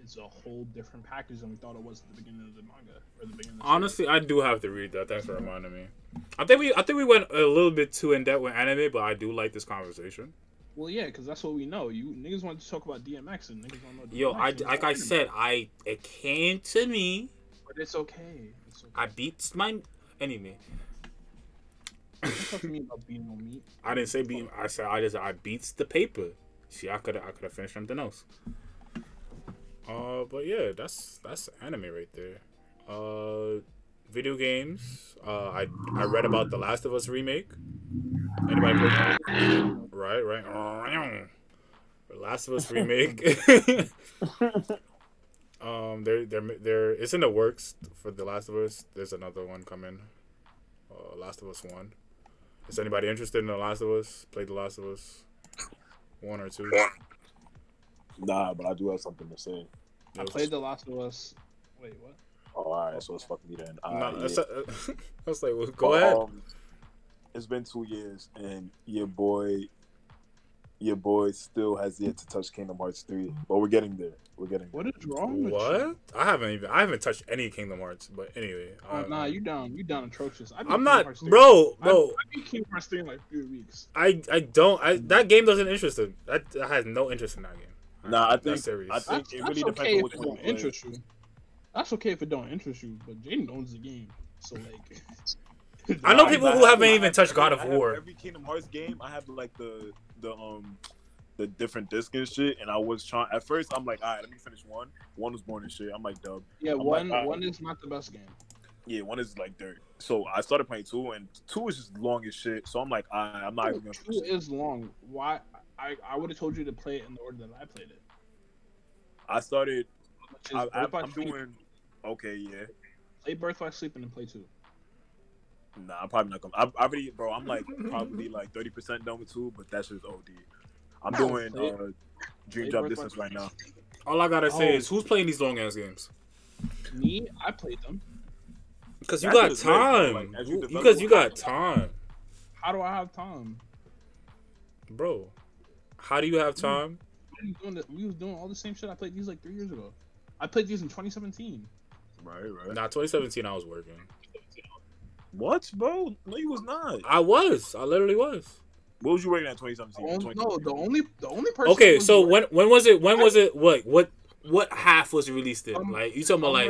is a whole different package than we thought it was at the beginning of the manga or the beginning of the series. Honestly, I do have to read that. Thanks for reminding me. I think we I think we went a little bit too in depth with anime, but I do like this conversation. well yeah because that's what we know you niggas want to talk about DMX and niggas don't know DMX Yo, I like I said, I it came to me. but it's okay it's okay I beat my anyway. Don't talk to me about being no meat. [laughs] I didn't say beat. I said I just I beats the paper. See, I could I could have finished something else. Uh, but yeah, that's that's anime right there. Uh, video games. Uh, I I read about the Last of Us remake. Anybody play that? Right, right. The Last of Us remake. [laughs] [laughs] um, they're they're they're it's in the works for the Last of Us. There's another one coming. Uh, Last of Us one. Is anybody interested in The Last of Us? Played The Last of Us? One or two? Nah, but I do have something to say. I played The Last of Us. Wait, what? Oh, all right, so it's fuck me then. No, Alright, that's yeah. a- [laughs] I was like, well, go ahead. Um, it's been two years, and your boy, your boy still has yet to touch Kingdom Hearts three. But we're getting there. We're getting there. What is wrong with you? What? you? I haven't even I haven't touched any Kingdom Hearts, but anyway. Oh, um, nah, you down. You down atrocious. I I'm not, Hearts 3. bro, I, bro. I beat Kingdom Hearts 3 in like three weeks. I I don't. I that game doesn't interest me. That, that has no interest in that game. Nah, I think serious. I think That's, it really depends okay on if which it you don't interest you. That's okay if it don't interest you, but Jaden owns the game. So, like. [laughs] I know people I who have- haven't I even touched God of War. Every Kingdom Hearts game, I have like the the um the different disc and shit, and I was trying. At first, I'm like, all right, let me finish one. One was born and shit. I'm like, dub. Yeah, I'm one like, one is not the best game. Yeah, one is like dirt. So I started playing two, and two is just long as shit. So I'm like, all right, I'm not even gonna. Two is long. Why? I, I would have told you to play it in the order that I played it. I started. Which is I, I, I'm Sleep. doing. Okay, yeah. Play Birth by Sleep and then play two. Nah, I'm probably not gonna. I, I already, bro. I'm like probably like thirty percent done with two, but that's just OD. I'm doing play- uh, Dream play Drop Birth by Distance right now. All I gotta say Oh. is, who's playing these long ass games? Me, I played them. Because you That's got just great, time. Like, you Because you got time, How do I have time? bro. How do you have time? We was doing, the, we was doing all the same shit I played these like three years ago. I played these in 2017. Right, right. Nah, 2017, I was working. What, bro? No, you was not. I was. I literally was. What was you rating at 2017? only, no, the only the only person. Okay, so was when when was it? When was it? What what what half was released in? Um, Like you talking about like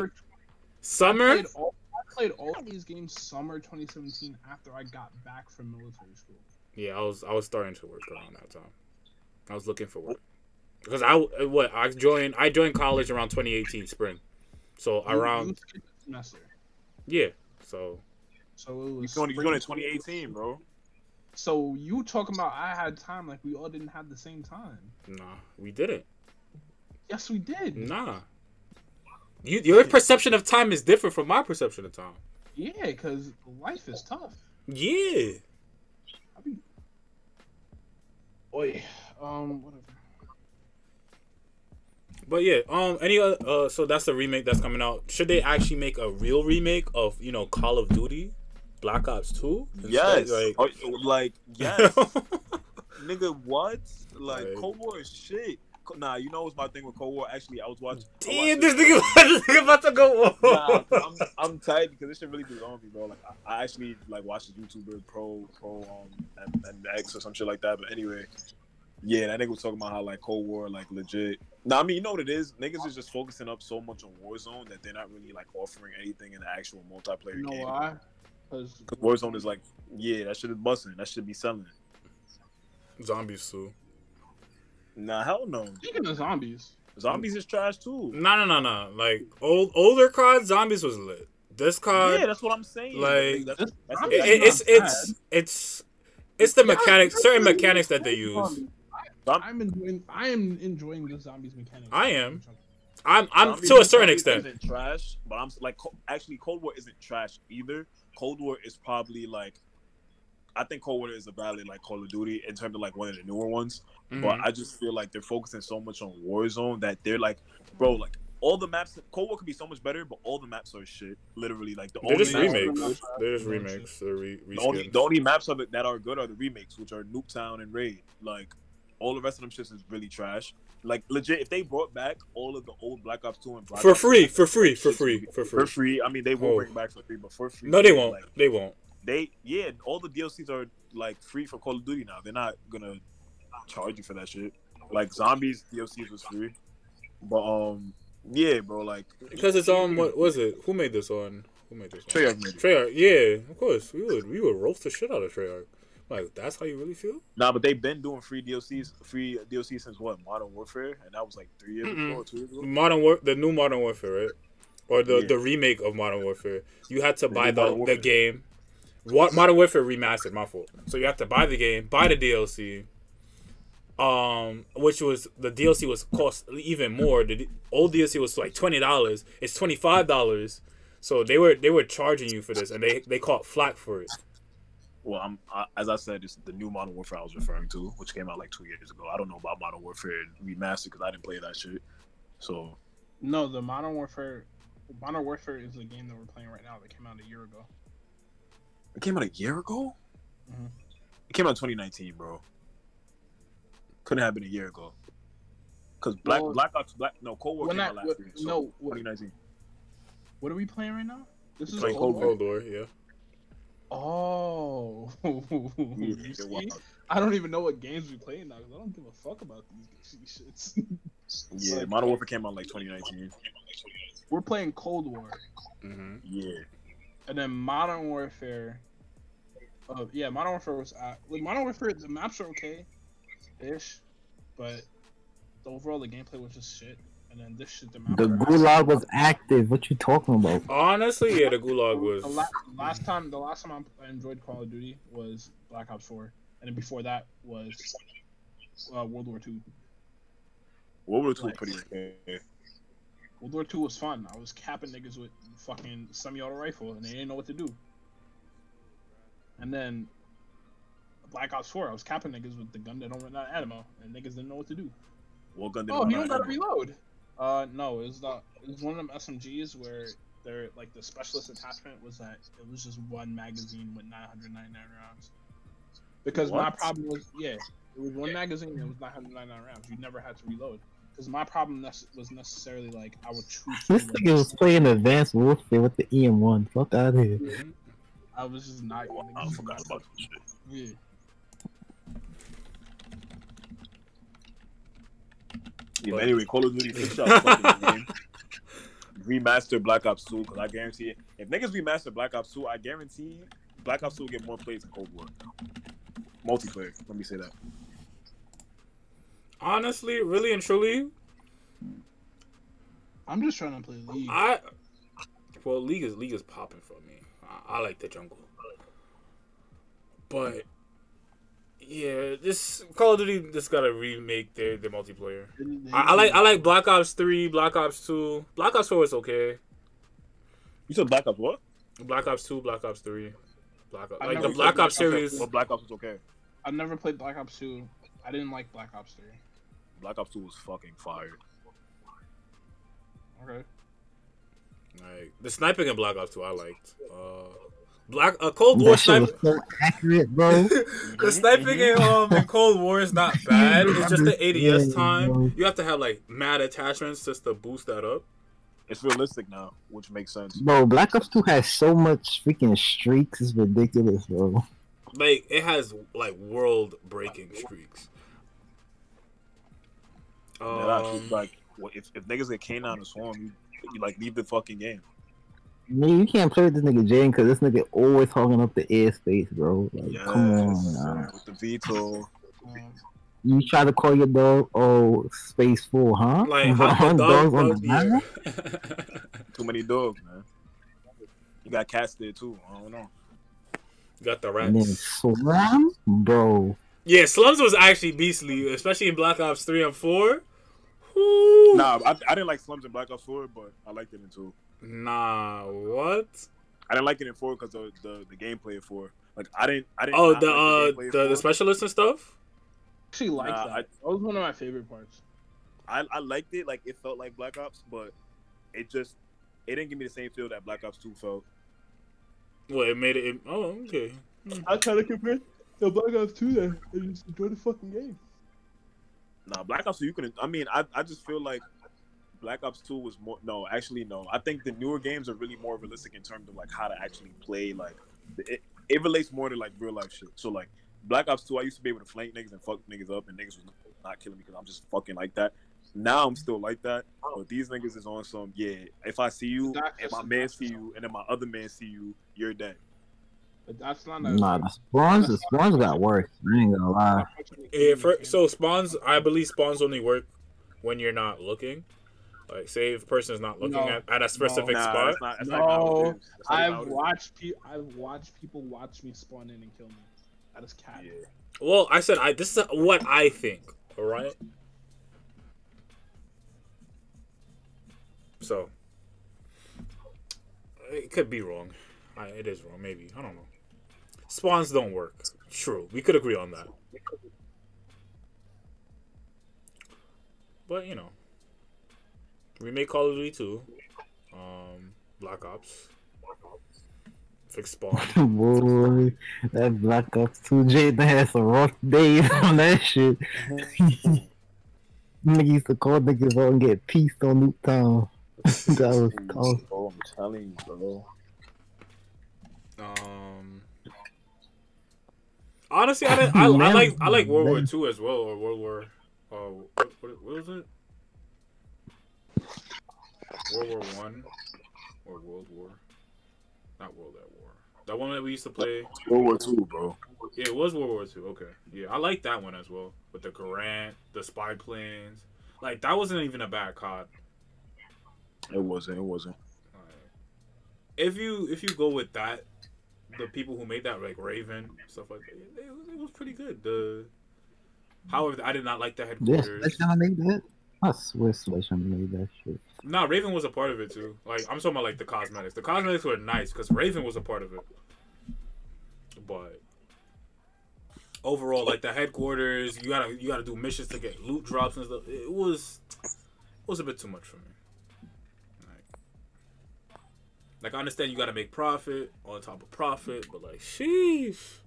summer, summer? I played, all, I played all these games summer 2017 after I got back from military school. Yeah, I was I was starting to work around that time. I was looking for work because I what I joined I joined college around 2018 spring, so around you skipped a semester, yeah. So so it You was. joined, you spring joined in 2018, bro. So you talking about I had time like we all didn't have the same time? nah, we didn't. Yes, we did. Nah. You, your perception of time is different from my perception of time. Yeah, because life is tough. Yeah. I be. Boy, um, whatever. But yeah, um, any other, uh, so that's the remake that's coming out. Should they actually make a real remake of you know Call of Duty, Black Ops Two? Yes. like, Oh, like, yes. [laughs] Nigga, what? Like, Like- Cold War is shit. nah. You know what's my thing with Cold War? Actually, I was watching. Damn, watched this nigga, [laughs] this nigga about to go. Nah, 'cause I'm, I'm tight because this shit really be on me, bro. Like I, I actually like watched the YouTuber Pro Pro um and, and X or some shit like that. But anyway, yeah, that nigga was talking about how like Cold War like legit. Nah, I mean you know what it is. Niggas is just focusing up so much on Warzone that they're not really like offering anything in the actual multiplayer You know game. why? Because Warzone is like, yeah, that shit is busting. That should be selling. Zombies too. Nah, hell no. Speaking of zombies, Zombies is trash too. No, no, no, no. Like old older COD, zombies was lit. This COD, yeah, that's what I'm saying. like- that's, that's, that's it- it's not it's it's it's the mechanics, certain mechanics that they use. I'm enjoying. I am enjoying the zombies mechanics. I am. I'm I'm Zombies- to a certain extent. Isn't trash, but I'm like actually Cold War isn't trash either. Cold War is probably like I think Cold War is a valid like Call of Duty in terms of like one of the newer ones. Mhm. But I just feel like they're focusing so much on Warzone that they're like, bro, like all the maps. Cold War could be so much better, but all the maps are shit. Literally, like the They're only just remakes. good- They're just remakes. They're re- the only, the only maps of it that are good are the remakes, which are Nuketown and Raid. Like all the rest of them shits is really trash. Like legit, if they brought back all of the old Black Ops Two and Black For free, 3, for free, for free, would be- for for free. free. I mean, they will Oh. bring back for free, but for free. No, they won't. Like, They won't. they yeah, all the DLCs are like free for Call of Duty now. They're not gonna charge you for that shit. Like zombies DLCs was free, but um yeah, bro, like Because it's on what was it? Who made this on? Who made this? On? Treyarch made it. Treyarch, yeah, of course. We would we would roast the shit out of Treyarch. Like that's how you really feel? Nah, but they've been doing free DLCs, free DLC since what Modern Warfare, and that was like three years Mm-mm. ago two years ago. Modern War, the new Modern Warfare, right? Or the Yeah. the remake of Modern Warfare. You had to The buy the the game. What Modern Warfare remastered? My fault. So you have to buy the game, buy the DLC. Um, which was the DLC was cost even more. The old DLC was like twenty dollars. It's twenty five dollars. So they were they were charging you for this, and they they caught flack for it. Well, I'm I, as I said, it's the new Modern Warfare I was referring to, which came out like two years ago. I don't know about Modern Warfare remastered because I didn't play that shit. So No, the Modern Warfare. Modern Warfare is the game that we're playing right now that came out a year ago. it came out a year ago. Mhm. It came out 2019, bro. Couldn't have been a year ago. Cause Black Well, Black Ops Black no Cold War when came I- out last what- year. So no, what- 2019. What are we playing right now? This is Playing Cold Cold War. Cold War, yeah. Oh, [laughs] Yeah. I don't even know what games we playing now 'cause I don't give a fuck about these these [laughs] shits. Yeah, Like- Modern Warfare came out like 2019. We're playing Cold War, hmm Yeah. and then Modern Warfare. Uh, yeah, Modern Warfare was uh, with Modern Warfare. The maps are okay, ish, but the overall the gameplay was just shit. And then this shit, the map. The gulag was active. What you talking about? Honestly, yeah, the Gulag was. la- last time, the last time I enjoyed Call of Duty was Black Ops 4, and then before that was uh, World War Two. World War II was Like- pretty okay. World War Two was fun. I was capping niggas with fucking semi-auto rifle, and they didn't know what to do. And then Black Ops 4, I was capping niggas with the gun that don't run out of ammo, and niggas didn't know what to do. What gun did Oh, it he don't gotta of? reload. Uh, no, it was not. It was one of them SMGs where they're like the specialist attachment was that it was just one magazine with 999 rounds. Because my problem was, yeah, it was one magazine and it was 999 rounds. You never had to reload. Because my problem nec- was necessarily like I would choose. This reload. nigga was playing Advanced Warfare with the EM1. Fuck out of here. Mhm. I was just not. I forgot about that shit. Yeah. Yeah, But- but anyway, Call of Duty fix y'all fucking game. [laughs] Remaster Black Ops 2 because I guarantee it. If niggas remaster Black Ops 2, I guarantee Black Ops 2 will get more plays than Cold War. Multiplayer. Let me say that. Honestly, really and truly, I'm just trying to play League. I well, league is league is popping for me. I, I like the jungle, but yeah, this Call of Duty just gotta remake their their multiplayer. They- they- I, I like I like Black Ops Three, Black Ops Two, Black Ops Four is okay. You said Black Ops what? Black Ops Two, Black Ops Three, Black Ops like the Black Black Ops Ops. series. Well, Black Ops was okay. I never played Black Ops 2. I didn't like Black Ops 3. Black Ops 2 was fucking fire. Okay. Like the sniping in Black Ops Two, I liked. Uh, Black a Cold War That shit sniper. so accurate, bro. [laughs] The sniping in um in Cold War is not [laughs] bad. It's just the ADS Yeah, time. You have to have like mad attachments just to boost that up. It's realistic now, which makes sense. Bro, Black Ops 2 has so much freaking streaks. It's ridiculous, bro. Like it has like world breaking streaks. Um, just like what- if, if niggas get canine and swarm, you, you like leave the fucking game. Man, you can't play with this nigga Jane because this nigga always hogging up the airspace, bro. Like, Yes, come on, man. with the veto. You try to call your dog, oh, space four, huh? like [laughs] how on dogs on the? [laughs] Too many dogs, man. You got cats there too. I don't know. You Got the And then rats. Slam, bro. Yeah, Slums was actually beastly, especially in Black Ops three and four. Whew. Nah, I, I didn't like Slums in Black Ops 4, but I liked it in 2. Nah, what? I didn't like it in 4 because of the, the gameplay of 4. Like, I didn't. I didn't Oh, the like uh, the, the specialists and stuff. actually like Nah, that. I- that was one of my favorite parts. I, I liked it. Like, it felt like Black Ops, but it just. It didn't give me the same feel that Black Ops 2 felt. Well, it made it. it oh, okay. I kind of compared the Black Ops 2 there. and just enjoy the fucking game. Nah, Black Ops 2, you can. I mean, I, I just feel like Black Ops 2 was more. No, actually, no. I think the newer games are really more realistic in terms of like how to actually play. Like, it, it relates more to like real life shit. So like Black Ops 2, I used to be able to flank niggas and fuck niggas up, and niggas was not killing me because I'm just fucking like that. Now I'm still like that, but these niggas is on some. Yeah, if I see you and my man see you, and then my other man see you, you're dead. But that's not a, Nah, the spawns, the spawns got worse. I ain't gonna lie. Yeah, for, so spawns. I believe spawns only work when you're not looking. Like, say if a person's not looking No. at, at a specific Nah, spot. that's not. That's not how No, it is. That's not how I've watched pe- I've watched people watch me spawn in and kill me. I That is cat. Yeah. Well, I said I. This is what I think. All right. So it could be wrong. I, it is wrong. Maybe I don't know. Spawns don't work. True. We could agree on that. But you know, we made Call of Duty 2, um, Black Ops, fix Spawn. [laughs] Boy, that Black Ops 2 J that had some rough days [laughs] on that shit. [laughs] Nigga used to call niggas out and get pieced on Nuketown. that was tough. I'm telling you, bro. Honestly, I, didn't, I, I like I like World War man. Two as well, or World War. Uh, what, what, what was it? World War One or World War? Not World at War. That one that we used to play. World War Two, bro. Yeah, it was World War Two. Okay, yeah, I like that one as well with the Garand, the spy planes. Like that wasn't even a bad COD. It wasn't. It wasn't. Like, if you if you go with that, the people who made that like Raven stuff like that, it, was, it was pretty good. The however, I did not like the headquarters. Sledgehammer made that? I swear Sledgehammer made that shit. No, Raven was a part of it too. Like I'm talking about like the cosmetics. The cosmetics were nice because Raven was a part of it. But overall, like the headquarters, you gotta you gotta do missions to get loot drops and stuff. It was it was a bit too much for me. Like, like I understand you gotta make profit on top of profit, but like, sheesh,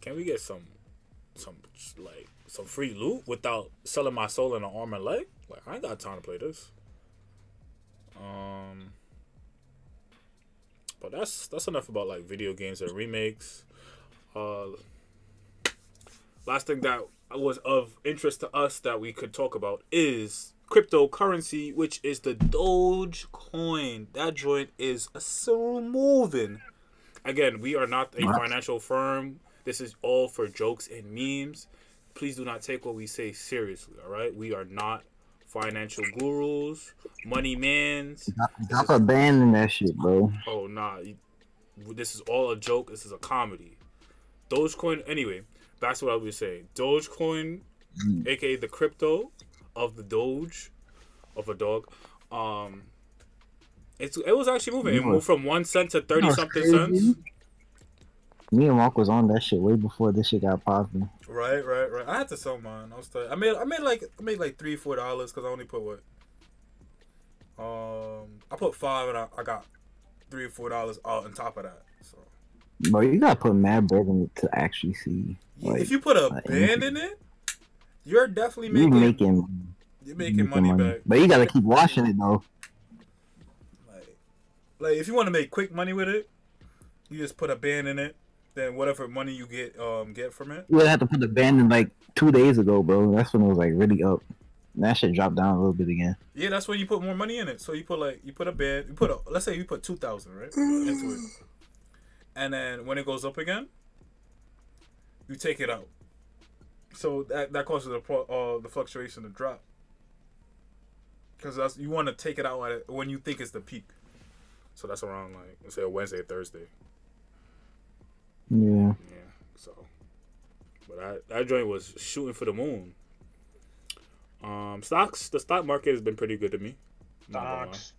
can we get some some like some free loot without selling my soul and an arm and leg? Like I ain't got time to play this. Um, but that's that's enough about like video games and remakes. Uh, last thing that was of interest to us that we could talk about is cryptocurrency, which is the Doge coin. That joint is a so moving. Again, we are not a financial firm. This is all for jokes and memes. Please do not take what we say seriously. All right, we are not financial gurus, money mans. Drop a band in that shit, bro. Oh nah, this is all a joke. This is a comedy. Dogecoin. Anyway, back to what I was saying. Dogecoin, Mm. aka the crypto of the Doge, of a dog. Um, it's it was actually moving. It moved from one cent to thirty something cents. Me and Mark was on that shit way before this shit got popping. Right, right, right. I had to sell mine. I was. T- I made. I made like. I made like three, four dollars because I only put what. Um, I put five and I, I got three or four dollars out on top of that. So Bro, you gotta put mad bread in it to actually see. Like, if you put a band in it, you're definitely making. you making making, you're making money, back. But you gotta keep washing it though. Like, like if you want to make quick money with it, you just put a band in it. Then whatever money you get um get from it, You would have to put the band in like two days ago, bro. That's when it was like really up. And that shit dropped down a little bit again. yeah, that's when you put more money in it. So you put like you put a band, you put a let's say you put two thousand right into it, and then when it goes up again, you take it out. So that that causes the uh the fluctuation to drop. Because that's you want to take it out at it when you think it's the peak. So that's around like let's say a Wednesday, Thursday. Yeah. Yeah. So, but that that joint was shooting for the moon. Um, stocks. The stock market has been pretty good to me. Not gonna. Stocks.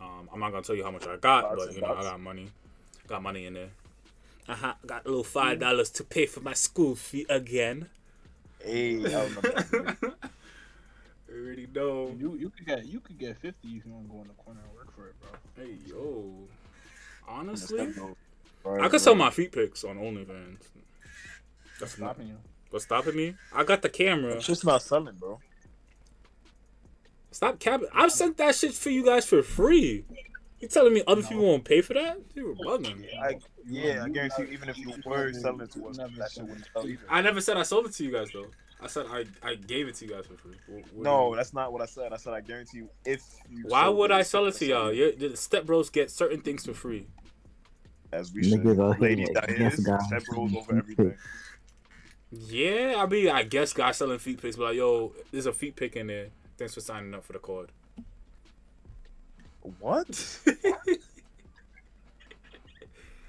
Um, I'm not gonna tell you how much I got, Stocks but you know I got money. Got money in there. I ha- got a little five dollars to pay for my school fee again. Hey, I remember. [laughs] You already know. You you could get you could get fifty if you want to go in the corner and work for it, bro. Hey yo. Honestly, Right, I could sell my feet pics on OnlyFans. That's not Stopping you. what's stopping me. I got the camera. It's just not selling, bro. Stop capping. I've sent that shit for you guys for free. You telling me other people won't pay for that? You were bugging. I, yeah, I guarantee you, even if you were selling it to us, that shit wouldn't sell either. I never said I sold it to you guys though. I said I, I gave it to you guys for free. What- what No, that's not what I said. I said I guarantee you, if you. Why would I sell it to y'all? sell You're, the step bros get certain things for free. As we should. Niggas Ladies like, that yes, is, guys. step rules over everything. Yeah, I mean, I guess guys selling feet picks, but like, yo, there's a feet pick in there. Thanks for signing up for the card. What? [laughs]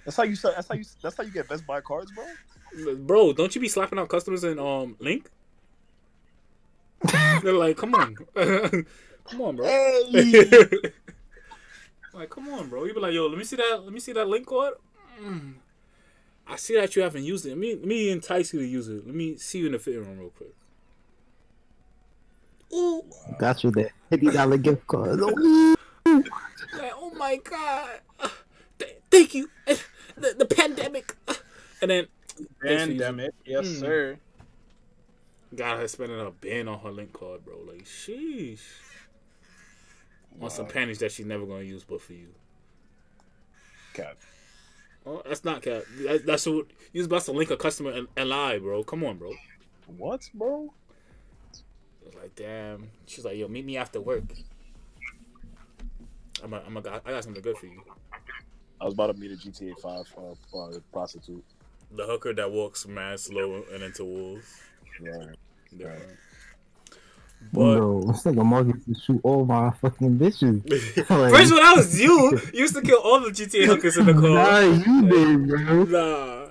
That's how you sell. That's how you. That's how you get Best Buy cards, bro. Bro, don't you be slapping out customers in um Link? [laughs] They're like, come on, [laughs] come on, bro. Hey. like, come on, bro. You be like, yo, let me see that. Let me see that link card. Mm. I see that you haven't used it. Let me let me entice you to use it. Let me see you in the fitting room real quick. Ooh, Got you there. fifty dollar gift card. Like, oh my god, th- thank you. The, the pandemic, and then Pandemic. Yes, Mm. sir. got her spending a bin on her link card, bro. Like, sheesh. On some panties that she's never gonna use, but for you. Cap. Oh, that's not cap. That, that's what you was about to link a customer and, and lie, bro. Come on, bro. What, bro? Like, damn. She's like, yo, meet me after work. I'm a, I'm a, I got something good for you. I was about to meet a GTA Five uh, uh, prostitute. The hooker that walks mad slow and into wolves. Yeah. Yeah. Right. But Bro, it's like a monkey to shoot all my fucking bitches. [laughs] first when I was you, you used to kill all the GTA hookers in the Nah, car. you did, bro. Nah.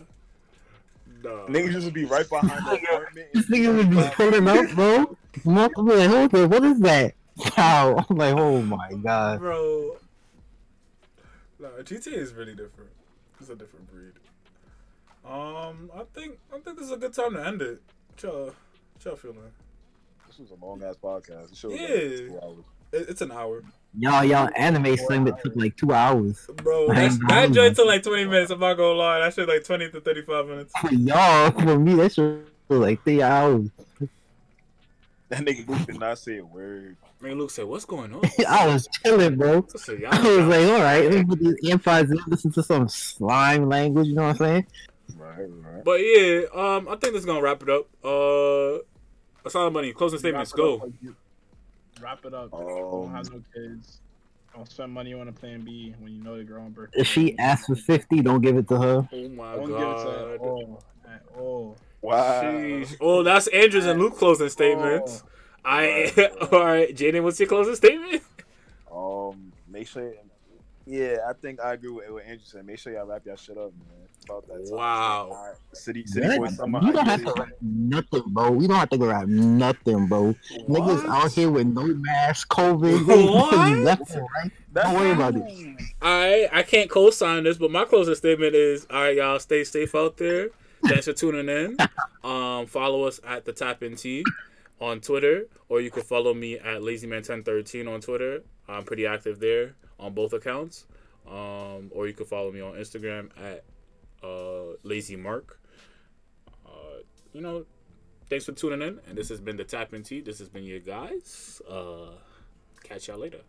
Nah. Niggas used to be right behind the apartment. [laughs] This nigga would be pulling up, bro. Multiple, like, hold on, what is that? Wow. [laughs] I'm like, oh my god. Bro. Nah, GTA is really different. It's a different breed. Um, I think I think this is a good time to end it. What y'all, what y'all feeling? This was a long ass podcast. It showed Yeah. like two hours. It, it's an hour, Y'all, y'all anime segment took like two hours. bro. I That, ain't joint took like twenty minutes. I'm not gonna lie. That shit like twenty to thirty five minutes. For [laughs] y'all, for me, that shit was like three hours. That nigga Luke did not say a word. Man, Luke said, "What's going on?" [laughs] I was chilling, bro. I said, I was like, all right, let me put these earpods in, listen to some slime language, you know what I'm saying? Right, right. But yeah, um, I think this is gonna wrap it up. Uh, Asylum Money, closing statements. Wrap up Go. like Wrap it up. Um, Don't have no kids. Don't spend money on a plan B when you know the girl on birthday. If she asks for 50, don't give it to her. Oh my don't give it to her god. at all. At all. Wow. Sheesh. Oh, that's Andrews and Luke closing statements. I [laughs] all right, Jaden. What's your closing statement? Um, make sure. Yeah, I think I agree with what Andrew said. Make sure y'all wrap y'all shit up, man. About that time. Wow. All right. City, city What? boy summer. You don't have to wrap nothing, bro. We don't have to go rap nothing, bro. Niggas out here with no mask, COVID, [laughs] What? left and right. That's Don't worry about it. I I can't co-sign this, but my closing statement is: All right, y'all, stay safe out there. Thanks for tuning in. [laughs] Um, follow us at the Tap In T on Twitter, or you can follow me at LazyMan1013 on Twitter. I'm pretty active there on both accounts. Um, or you can follow me on Instagram at uh, Lazy Mark. Uh, you know, thanks for tuning in. And this has been the Tap In Tea. This has been your guys. Uh, catch y'all later.